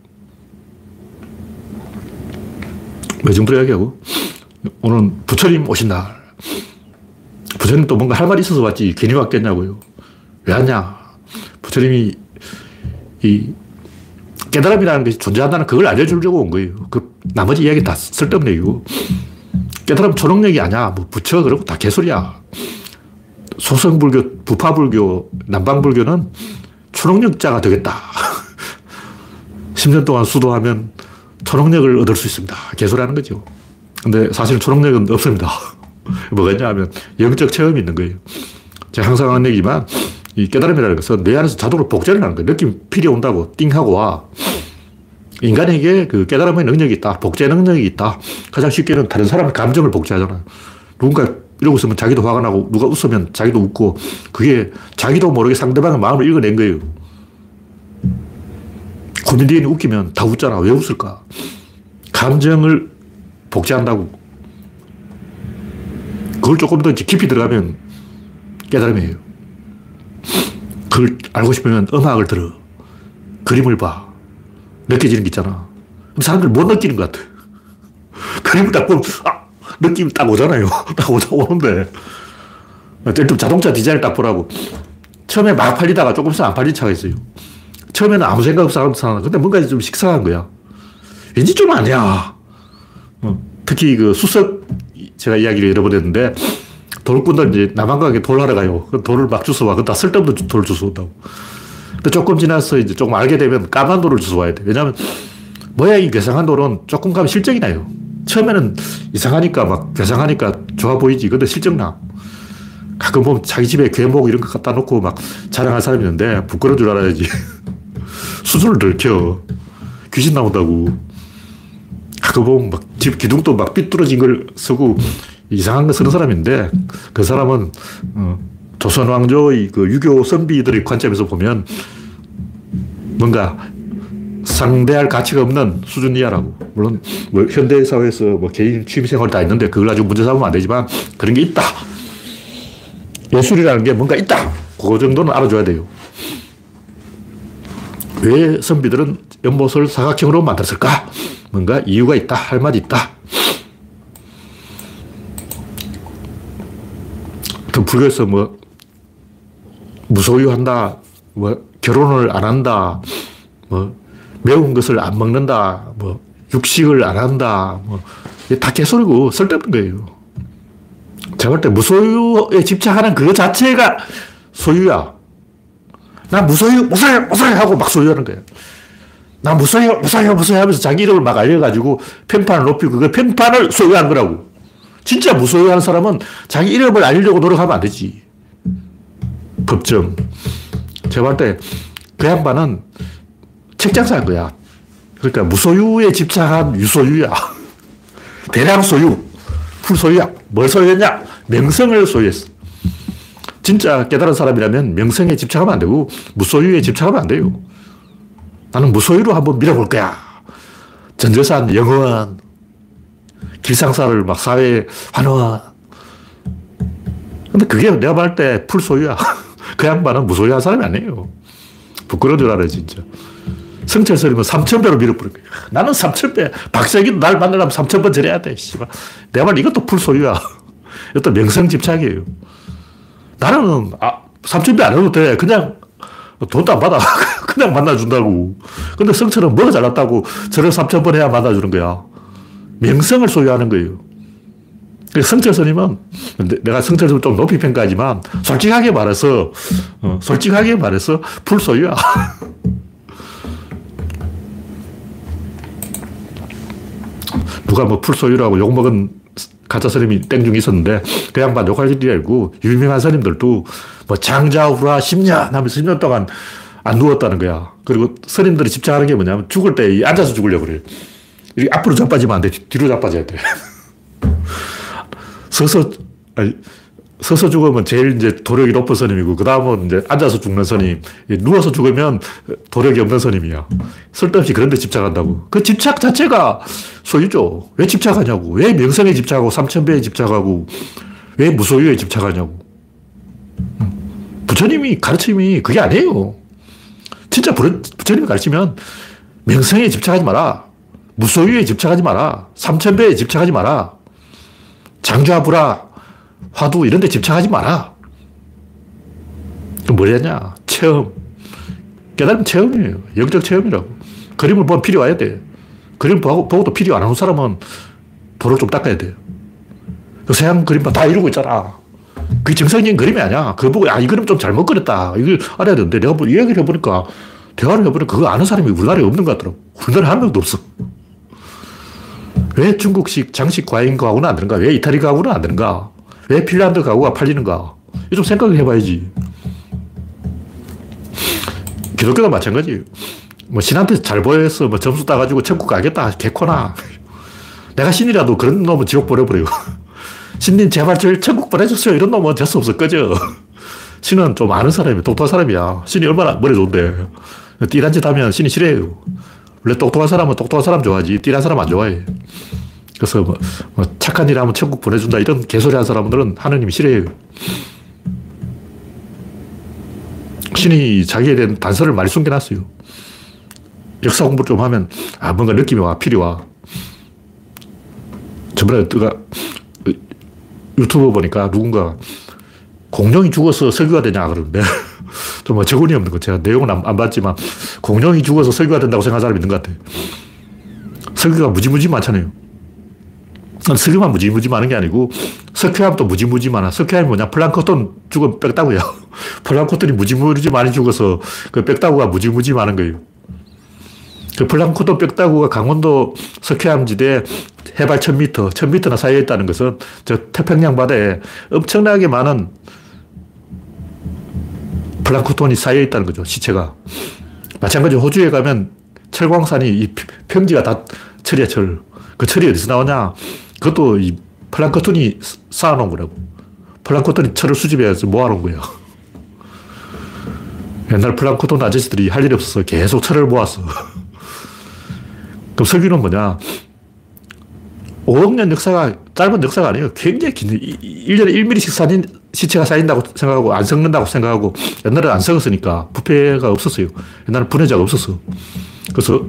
왜 정도로 이야기하고? 오늘 부처님 오신 날. 부처님 또 뭔가 할 말이 있어서 왔지. 괜히 왔겠냐고요. 왜 왔냐? 부처님이 이 깨달음이라는 것이 존재한다는 그걸 알려주려고 온 거예요. 그 나머지 이야기 다 쓸데없는 얘기고. 깨달음 초능력이 아니야. 뭐 부처 그러고 다 개소리야. 소성불교, 부파불교, 남방불교는 초능력자가 되겠다. [LAUGHS] 10년 동안 수도하면 초능력을 얻을 수 있습니다. 개소리하는 거죠. 근데 사실 초능력은 없습니다. [LAUGHS] 뭐가 있냐 하면 영적 체험이 있는 거예요. 제가 항상 하는 얘기지만 이 깨달음이라는 것은 내 안에서 자동으로 복제를 하는 거예요. 느낌 필이 온다고 띵 하고 와. 인간에게 그 깨달음의 능력이 있다. 복제 능력이 있다. 가장 쉽게는 다른 사람의 감정을 복제하잖아요. 누군가 이러고 있으면 자기도 화가 나고 누가 웃으면 자기도 웃고 그게 자기도 모르게 상대방의 마음을 읽어낸 거예요. 코미디언이 웃기면 다 웃잖아. 왜 웃을까? 감정을 복제한다고. 그걸 조금 더 깊이 들어가면 깨달음이에요. 그걸 알고 싶으면 음악을 들어. 그림을 봐. 느껴지는 게 있잖아. 사람들 못 느끼는 것 같아. 그림을 딱 보면, 아, 느낌이 딱 오잖아요. [LAUGHS] 딱 오자, 오는데. 예를 자동차 디자인을 딱 보라고. 처음에 막 팔리다가 조금 있으면 안 팔린 차가 있어요. 처음에는 아무 생각 없이 사는 근데 뭔가 좀 식상한 거야. 왠지 좀 아니야. 어, 특히 그 수석, 제가 이야기를 여러 번 했는데, 돌꾼들 이제 남한강에 돌 하러 가요. 돌을 막 주워와. 그다 쓸데없는 돌을 주워온다고. 근데 조금 지나서 이제 조금 알게 되면 까만 돌을 주워와야 돼. 왜냐하면 모양이 괴상한 돌은 조금 가면 실적이 나요. 처음에는 이상하니까 막 괴상하니까 좋아 보이지. 근데 실적 나. 가끔 보면 자기 집에 괴목 이런 거 갖다 놓고 막 자랑할 사람이 있는데 부끄러운 줄 알아야지. [LAUGHS] 수준을 들켜. 귀신 나온다고. 가끔 보면 막 집 기둥도 막 삐뚤어진 걸 쓰고 이상한 거 쓰는 사람인데 그 사람은 어, 조선 왕조의 그 유교 선비들의 관점에서 보면 뭔가 상대할 가치가 없는 수준 이하라고. 물론 뭐 현대 사회에서 뭐 개인 취미생활 다 있는데 그걸 가지고 문제 삼으면 안 되지만 그런 게 있다. 예술이라는 게 뭔가 있다. 그 정도는 알아줘야 돼요. 왜 선비들은 연못을 사각형으로 만들었을까? 뭔가 이유가 있다. 할 말이 있다. 그 불교에서 뭐 무소유한다, 뭐 결혼을 안 한다, 뭐 매운 것을 안 먹는다, 뭐, 육식을 안 한다, 뭐, 다 개소리고 쓸데없는 거예요. 제가 볼 때 무소유에 집착하는 그 자체가 소유야. 나 무소유, 무소유, 무소유 하고 막 소유하는 거예요. 나 무소유, 무소유, 무소유 하면서 자기 이름을 막 알려가지고 평판을 높이고 그 평판을 소유한 거라고. 진짜 무소유한 사람은 자기 이름을 알리려고 노력하면 안 되지. 법정. 제가 볼때 그 양반은 책장사한 거야. 그러니까 무소유에 집착한 유소유야. [LAUGHS] 대량 소유. 풀소유야. 뭘 소유했냐? 명성을 소유했어. 진짜 깨달은 사람이라면 명성에 집착하면 안 되고 무소유에 집착하면 안 돼요. 나는 무소유로 한번 밀어볼 거야. 전재산 영원. 길상사를 막 사회에 환원. 근데 그게 내가 말때 풀소유야. [LAUGHS] 그 양반은 무소유한 사람이 아니에요. 부끄러운 줄 알아요, 진짜. 성철스님은 3,000배로 밀어버린 거야. 나는 3,000배. 박세기도 날 만나려면 3,000번 절해야 돼. 씨발. 내가 말 이것도 풀소유야. [LAUGHS] 이것도 명성 집착이에요. 나는 아, 3,000배 안 해도 돼. 그냥 돈도 안 받아. [LAUGHS] 그냥 만나준다고. 근데 성철은 뭐가 잘났다고 저를 3,000번 해야 만나주는 거야. 명성을 소유하는 거예요. 성철 스님은 내가 성철 스님 좀 높이 평가하지만 솔직하게 말해서 어, 솔직하게 말해서 불소유야. [LAUGHS] 누가 뭐 풀소유라고 욕먹은 가짜 스님이 땡중이 있었는데 그 양반 욕할 일이 아니고 유명한 스님들도 뭐 장자후라 10년 하면서 10년 동안 안 누웠다는 거야. 그리고 스님들이 집착하는 게 뭐냐면 죽을 때 앉아서 죽으려고 그래. 이렇게 앞으로 자빠지면 안 돼. 뒤로 자빠져야 돼. [LAUGHS] 서서, 아니, 서서 죽으면 제일 이제 도력이 높은 스님이고, 그 다음은 이제 앉아서 죽는 스님. 누워서 죽으면 도력이 없는 스님이야. 쓸데없이 그런 데 집착한다고. 그 집착 자체가 소유죠. 왜 집착하냐고. 왜 명성에 집착하고, 삼천배에 집착하고, 왜 무소유에 집착하냐고. 부처님이 가르침이 그게 아니에요. 진짜 부처님이 가르치면 명성에 집착하지 마라. 무소유에 집착하지 마라. 삼천배에 집착하지 마라. 장좌불화, 화두 이런 데 집착하지 마라. 뭐냐? 체험. 깨달음 체험이에요. 영적 체험이라고. 그림을 보면 필요 와야 돼. 그림 보고, 보고 또 필요 안 하는 사람은 도를 좀 닦아야 돼요. 그 서양 그림만 다 이루고 있잖아. 그게 정상적인 그림이 아니야. 그거 보고, 아, 이 그림 좀 잘못 그렸다. 이걸 알아야 되는데, 내가 뭐 이야기를 해보니까, 대화를 해보니까 그거 아는 사람이 우리나라에 없는 것 같더라고. 우리나라에 한 명도 없어. 왜 중국식 장식 과잉 가구는 안 되는가? 왜 이탈리 가구는 안 되는가? 왜 핀란드 가구가 팔리는가? 좀 생각을 해봐야지. 기독교도 마찬가지예요. 뭐 신한테 잘 보여서 뭐 점수 따가지고 천국 가겠다. 개코나. 내가 신이라도 그런 놈은 지옥 보내버려요. [LAUGHS] 신님 제발 저 천국 보내주세요. 이런 놈은 될수 없어. 꺼져. 신은 좀 아는 사람이야. 똑똑한 사람이야. 신이 얼마나 머리 좋은데. 띠란 짓 하면 신이 싫어해요. 원래 똑똑한 사람은 똑똑한 사람 좋아하지, 띠란 사람 안 좋아해. 그래서 뭐, 뭐 착한 일 하면 천국 보내준다 이런 개소리 하는 사람들은 하느님이 싫어해요. 신이 자기에 대한 단서를 많이 숨겨놨어요. 역사 공부 좀 하면, 아, 뭔가 느낌이 와, 필이 와. 저번에 내가 유튜브 보니까 누군가 공룡이 죽어서 설교가 되냐 그러는데 [LAUGHS] 좀 어처구니 없는 거. 제가 내용은 안, 안 봤지만 공룡이 죽어서 설교가 된다고 생각하는 사람이 있는 것 같아요. 설교가 무지무지 많잖아요. 설교만 무지무지 많은 게 아니고 석회암도 무지무지 많아. 석회암이 뭐냐? 플랑크톤 죽으면 빽다구야. [LAUGHS] 플랑크톤이 무지무지 많이 죽어서 그 빽다구가 무지무지 많은 거예요. 그 플랑크톤 빽다구가 강원도 석회암 지대 해발 1000m, 1000m나 쌓여 있다는 것은 저 태평양 바다에 엄청나게 많은 플랑크톤이 쌓여 있다는 거죠, 시체가. 마찬가지로 호주에 가면 철광산이 이 평지가 다 철이야, 철. 그 철이 어디서 나오냐? 그것도 이 플랑크톤이 쌓아놓은 거라고. 플랑크톤이 철을 수집해서 모아놓은 거예요. 옛날 플랑크톤 아저씨들이 할 일이 없어서 계속 철을 모았어. [LAUGHS] 그럼 설교는 뭐냐? 5억 년 역사가 짧은 역사가 아니에요. 굉장히 긴, 1년에 1mm씩 쌓인, 시체가 쌓인다고 생각하고 안 썩는다고 생각하고 옛날에 안 썩었으니까 부패가 없었어요. 옛날에 분해자가 없었어. 그래서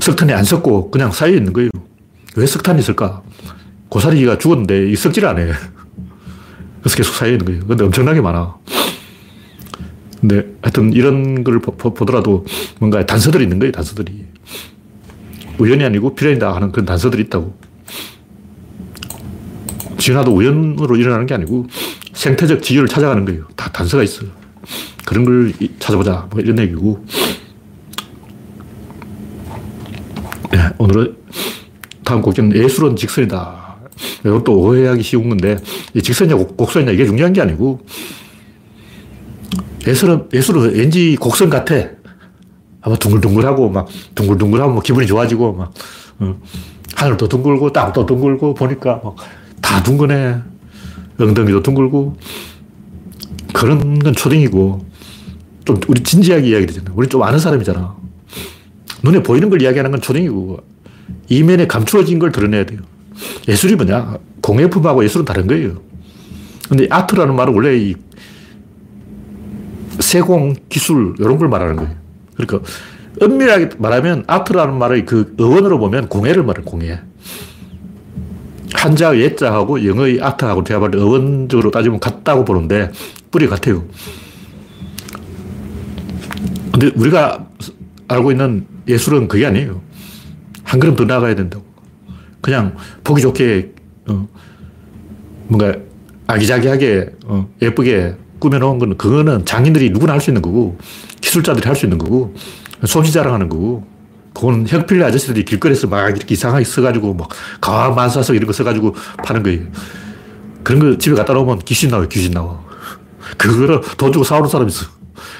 석탄이 안 썩고 그냥 쌓여 있는 거예요. 왜 석탄이 있을까? 고사리가 죽었는데 이 썩질 않아. 그래서 계속 쌓여 있는 거예요. 근데 엄청나게 많아. 근데 하여튼 이런 걸 보 더라도 뭔가 단서들이 있는 거예요, 단서들이. 우연이 아니고 필연이다 하는 그런 단서들이 있다고. 진화도 우연으로 일어나는 게 아니고 생태적 지위를 찾아가는 거예요. 다 단서가 있어요. 그런 걸 찾아보자. 뭐 이런 얘기고. 네, 오늘은 다음 곡지는 예술은 직선이다. 이것도 오해하기 쉬운 건데, 직선이냐 곡선이냐 이게 중요한 게 아니고, 예술은, 예술은 왠지 곡선 같아. 아마 둥글둥글하고, 막, 둥글둥글하면 뭐 기분이 좋아지고, 막, 어, 하늘도 둥글고, 땅도 둥글고, 보니까 막, 다 둥근해. 엉덩이도 둥글고. 그런 건 초딩이고, 좀 우리 진지하게 이야기 되잖아. 우리 좀 아는 사람이잖아. 눈에 보이는 걸 이야기하는 건 초딩이고, 이면에 감추어진 걸 드러내야 돼요. 예술이 뭐냐? 공예품하고 예술은 다른 거예요. 근데 아트라는 말은 원래 이 세공 기술 이런 걸 말하는 거예요. 그러니까 엄밀하게 말하면 아트라는 말의 그 어원으로 보면 공예를 말해요. 공예. 한자 예자하고 영어의 아트하고 제가 볼때 어원적으로 따지면 같다고 보는데 뿌리 같아요. 근데 우리가 알고 있는 예술은 그게 아니에요. 한 걸음 더 나가야 된다고. 그냥 보기 좋게, 어, 뭔가 아기자기하게, 어, 예쁘게 꾸며놓은 거는, 그거는 장인들이 누구나 할 수 있는 거고, 기술자들이 할 수 있는 거고, 솜씨 자랑하는 거고, 그건 혁필 아저씨들이 길거리에서 막 이렇게 이상하게 써가지고, 막, 가와 만사석 이런 거 써가지고 파는 거예요. 그런 거 집에 갖다 놓으면 귀신 나와요, 귀신 나와. 그거를 돈 주고 사오는 사람이 있어.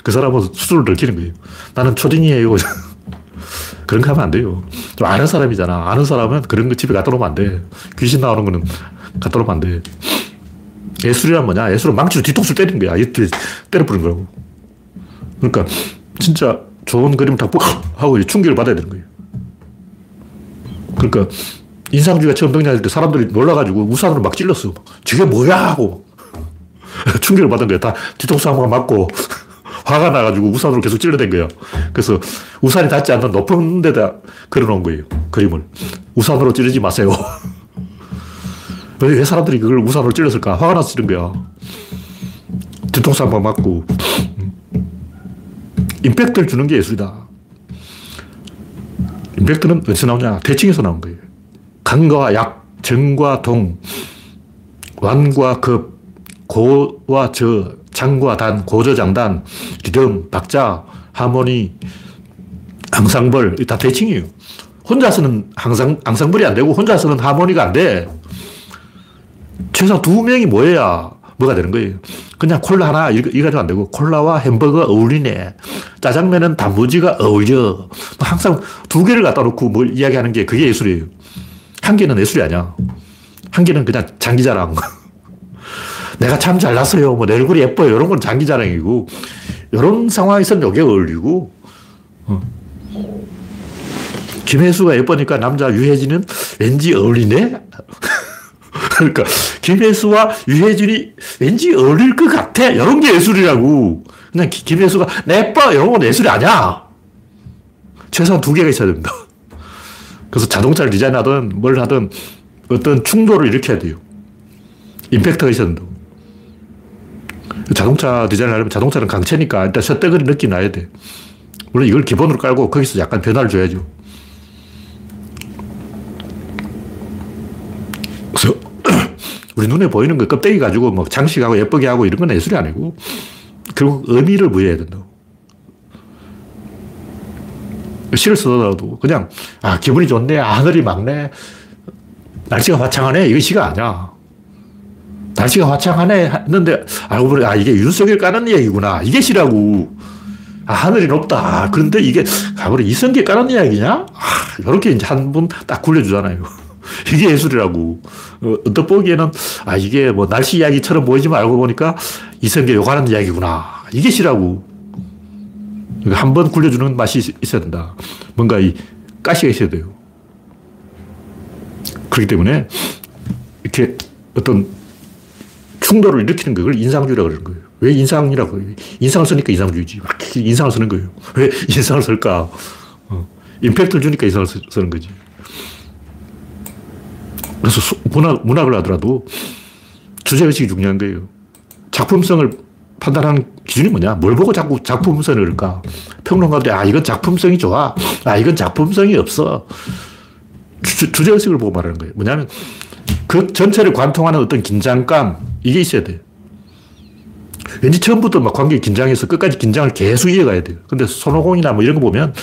그 사람은 수술을 들키는 거예요. 나는 초딩이에요. [LAUGHS] 그런 거 하면 안 돼요. 좀 아는 사람이잖아. 아는 사람은 그런 거 집에 갖다 놓으면 안 돼. 귀신 나오는 거는 갖다 놓으면 안 돼. 예술이란 뭐냐? 예술은 망치로 뒤통수 때리는 거야. 이렇게 때려부는 거라고. 그러니까 진짜 좋은 그림 다 하고 충격을 받아야 되는 거예요. 그러니까 인상주의가 처음 등장할 때 사람들이 놀라가지고 우산으로 막 찔렀어. 저게 뭐야? 하고 [LAUGHS] 충격을 받은 거야. 다 뒤통수 한 번 맞고 [LAUGHS] 화가 나가지고 우산으로 계속 찔러댄 거예요. 그래서 우산이 닿지 않는 높은 데다 그려놓은 거예요. 그림을. 우산으로 찌르지 마세요. [LAUGHS] 왜 사람들이 그걸 우산으로 찔렀을까? 화가 나서 찌른 거야. 뒤통수 한번 맞고. 임팩트를 주는 게 예술이다. 임팩트는 어디서 나오냐? 대칭에서 나온 거예요. 강과 약, 정과 동, 완과 급, 고와 저, 장과 단, 고저장단, 리듬, 박자, 하모니, 앙상벌, 다 대칭이에요. 혼자서는 항상, 앙상벌이 안 되고 혼자서는 하모니가 안 돼. 최소 두 명이 모여야 뭐가 되는 거예요. 그냥 콜라 하나 이거 가지고 안 되고 콜라와 햄버거 어울리네. 짜장면은 단무지가 어울려. 뭐 항상 두 개를 갖다 놓고 뭘 이야기하는 게 그게 예술이에요. 한 개는 예술이 아니야. 한 개는 그냥 장기자랑. [LAUGHS] 내가 참 잘났어요. 뭐 내 얼굴이 예뻐요. 이런 건 장기 자랑이고, 이런 상황에서는 이게 어울리고, 어. 김혜수가 예쁘니까 남자 유혜진은 왠지 어울리네? 그러니까, 김혜수와 유혜진이 왠지 어울릴 것 같아. 이런 게 예술이라고. 그냥 김혜수가 예뻐. 이런 건 예술이 아니야. 최소한 두 개가 있어야 됩니다. 그래서 자동차를 디자인하든 뭘 하든 어떤 충돌을 일으켜야 돼요. 임팩트가 있어야 된다고. 자동차 디자인을 하려면 자동차는 강체니까 일단 셔대거리 느낌 나야 돼. 물론 이걸 기본으로 깔고 거기서 약간 변화를 줘야죠. 그래서 우리 눈에 보이는 거 껍데기 가지고 뭐 장식하고 예쁘게 하고 이런 건 예술이 아니고 결국 의미를 부여해야 된다고. 시를 쓰더라도 그냥 아 기분이 좋네 아, 하늘이 맑네 날씨가 화창하네 이거 시가 아니야. 날씨가 화창하네 했는데 알고 보니 아 이게 윤석열 까는 이야기구나. 이게 시라고. 아 하늘이 높다. 그런데 이게 가버리 이성계 까는 이야기냐? 아 이렇게 이제 한 분 딱 굴려주잖아요 이게 예술이라고 어, 언뜻 보기에는 아 이게 뭐 날씨 이야기처럼 보이지만 알고 보니까 이성계 욕하는 이야기구나 이게 시라고 그러니까 한번 굴려주는 맛이 있어야 된다 뭔가 이 가시가 있어야 돼요 그렇기 때문에 이렇게 어떤 충돌을 일으키는 그걸 인상주의라고 그러는 거예요. 왜 인상이라고? 인상을 쓰니까 인상주의지. 막 인상을 쓰는 거예요. 왜 [LAUGHS] 인상을 쓸까? 어. 임팩트를 주니까 인상을 쓰는 거지. 그래서 문학, 문학을 하더라도 주제의식이 중요한 거예요. 작품성을 판단하는 기준이 뭐냐? 뭘 보고 자꾸 작품성을 그럴까? 평론가들이, 아, 이건 작품성이 좋아. 아, 이건 작품성이 없어. 주, 주제의식을 보고 말하는 거예요. 뭐냐면, 그 전체를 관통하는 어떤 긴장감, 이게 있어야 돼요. 왠지 처음부터 막 관계 긴장해서 끝까지 긴장을 계속 이어가야 돼요. 근데 손오공이나 뭐 이런 거 보면,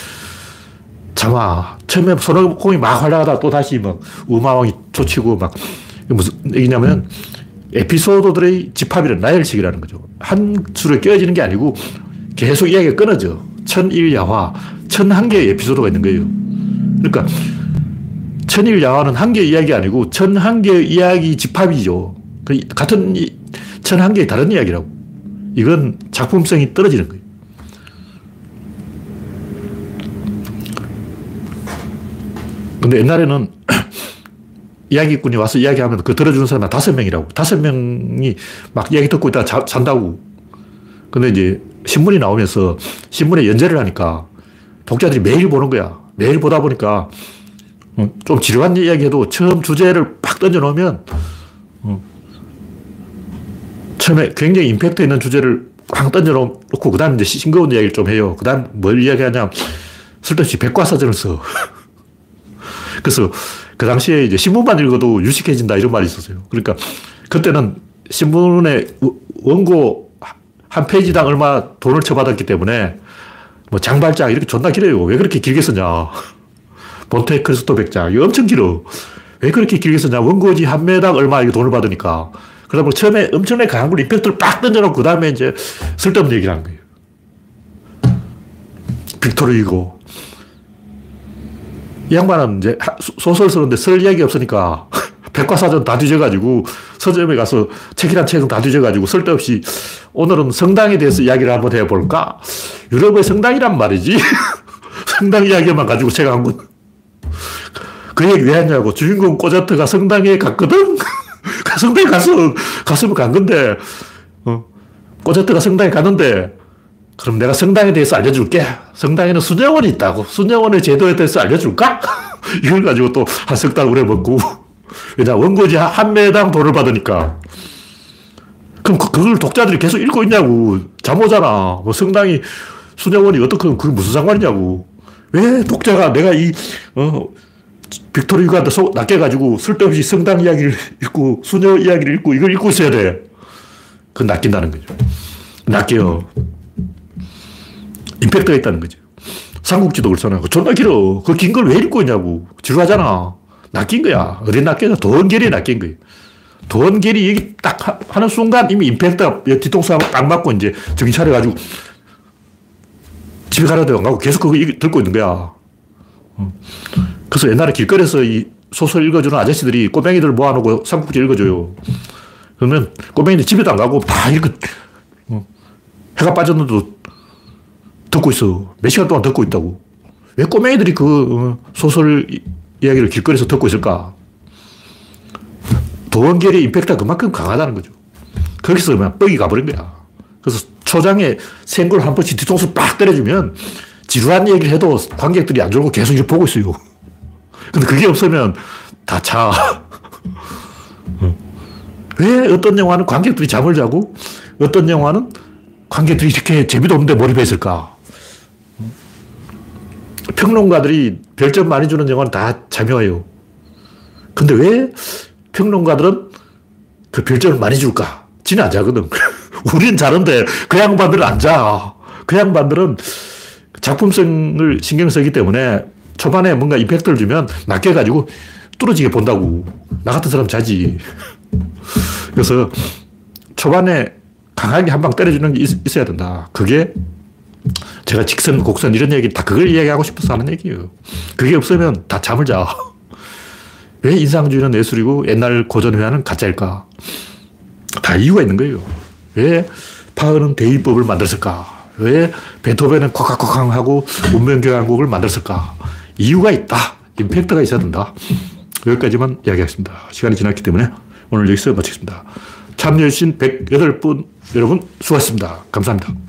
참아. 처음에 손오공이 막 활약하다 또 다시 막 우마왕이 초치고 막, 무슨 얘기냐면, 에피소드들의 집합이란 나열식이라는 거죠. 한 줄에 껴지는 게 아니고 계속 이야기가 끊어져. 천일야화, 천한 개의 에피소드가 있는 거예요. 그러니까 천일야화는 한 개의 이야기 아니고 천한 개의 이야기 집합이죠. 그 같은 천한 개의 다른 이야기라고. 이건 작품성이 떨어지는 거예요. 근데 옛날에는 [CLEARS THROAT] 이야기꾼이 와서 이야기하면 그 들어주는 사람은 다섯 명이라고. 다섯 명이 막 이야기 듣고 있다가 자, 잔다고. 근데 이제 신문이 나오면서 신문에 연재를 하니까 독자들이 매일 보는 거야. 매일 보다 보니까 어, 좀 지루한 이야기 해도 처음 주제를 팍 던져놓으면 어, 처음에 굉장히 임팩트 있는 주제를 팍 던져놓고 그 다음에 이제 싱거운 이야기를 좀 해요. 그 다음 뭘 이야기하냐 쓸데없이 백과사전을 써. [LAUGHS] 그래서 그 당시에 이제 신문만 읽어도 유식해진다 이런 말이 있었어요. 그러니까 그때는 신문의 원고 한 페이지당 얼마 돈을 쳐받았기 때문에 뭐 장발장 이렇게 존나 길어요. 왜 그렇게 길게 쓰냐. [LAUGHS] 몬테크리스토 백장. 이거 엄청 길어. 왜 그렇게 길게 쓰냐. 원고지 한 매당 얼마 이거 돈을 받으니까. 그러다 보니 처음에 엄청나게 강한 걸 임팩트를 빡 던져놓고 그 다음에 이제 쓸데없는 얘기를 한 거예요. 빅토르 이고 이 양반은 이제 소설 쓰는데 설 이야기 없으니까 [LAUGHS] 백과사전 다 뒤져가지고 서점에 가서 책이란 책은 다 뒤져가지고 쓸데없이 오늘은 성당에 대해서 이야기를 한번 해볼까? 유럽의 성당이란 말이지. [LAUGHS] 성당 이야기만 가지고 책 한 권. 그 얘기 왜 하냐고. 주인공 꼬자트가 성당에 갔거든? [LAUGHS] 성당에 가서, 갔으면 간 건데, 어, 꼬자트가 성당에 갔는데, 그럼 내가 성당에 대해서 알려줄게. 성당에는 수녀원이 있다고. 수녀원의 제도에 대해서 알려줄까? [LAUGHS] 이걸 가지고 또 한 석 달 오래 먹고. 왜냐, 원고지 한 매당 돈을 받으니까. 그럼 그, 그걸 독자들이 계속 읽고 있냐고. 잠 오잖아. 뭐 성당이, 수녀원이 어떻게, 그게 무슨 상관이냐고. 왜 독자가 내가 이, 어, 빅토리 유가한테 속 낚여가지고 쓸데없이 성당 이야기를 [LAUGHS] 읽고, 수녀 이야기를 읽고, 이걸 읽고 있어야 돼. 그건 낚인다는 거죠. 낚여. 임팩트가 있다는 거죠. 삼국지도 그렇잖아요. 존나 길어. 그 긴 걸 왜 읽고 있냐고. 지루하잖아. 낚인 거야. 어디 낚여서 돈결이 낚인 거예요. 돈결이 여기 딱 하는 순간 이미 임팩트가 뒤통수 딱 맞고 이제 정신 차려가지고 집에 가라도 안 가고 계속 그거 들고 있는 거야. 그래서 옛날에 길거리에서 이 소설 읽어주는 아저씨들이 꼬맹이들 모아놓고 삼국지 읽어줘요. 그러면 꼬맹이들 집에도 안 가고 다 읽어. 해가 빠졌는데도 듣고 있어. 몇 시간 동안 듣고 있다고. 왜 꼬맹이들이 그 어, 소설 이야기를 길거리에서 듣고 있을까? 도원결의 임팩트가 그만큼 강하다는 거죠. 거기서 그냥 뻑이 가버린 거야. 그래서 초장에 생굴 한 번씩 뒤통수 빡 때려주면 지루한 얘기를 해도 관객들이 안 졸고 계속 보고 있어요. 근데 그게 없으면 다 차. 어. [LAUGHS] 왜 어떤 영화는 관객들이 잠을 자고 어떤 영화는 관객들이 이렇게 재미도 없는데 몰입했을까? 평론가들이 별점 많이 주는 영화는 다 참여해요. 근데 왜 평론가들은 그 별점을 많이 줄까? 지는 안 자거든. [LAUGHS] 우린 자는데 그 양반들은 안 자. 그 양반들은 작품성을 신경 쓰기 때문에 초반에 뭔가 이펙트를 주면 낚여가지고 뚫어지게 본다고. 나 같은 사람 자지. [LAUGHS] 그래서 초반에 강하게 한 방 때려주는 게 있, 어야 된다. 그게 제가 직선, 곡선 이런 얘기 다 그걸 이야기하고 싶어서 하는 얘기예요. 그게 없으면 다 잠을 자. [LAUGHS] 왜 인상주의는 예술이고 옛날 고전회화는 가짜일까? 다 이유가 있는 거예요. 왜 파흐는 대위법을 만들었을까? 왜 베토벤은 콱콱콱 하고 운명교향곡을 만들었을까? 이유가 있다. 임팩트가 있어야 된다. 여기까지만 이야기하겠습니다. 시간이 지났기 때문에 오늘 여기서 마치겠습니다. 참여해주신 108분 여러분 수고하셨습니다. 감사합니다.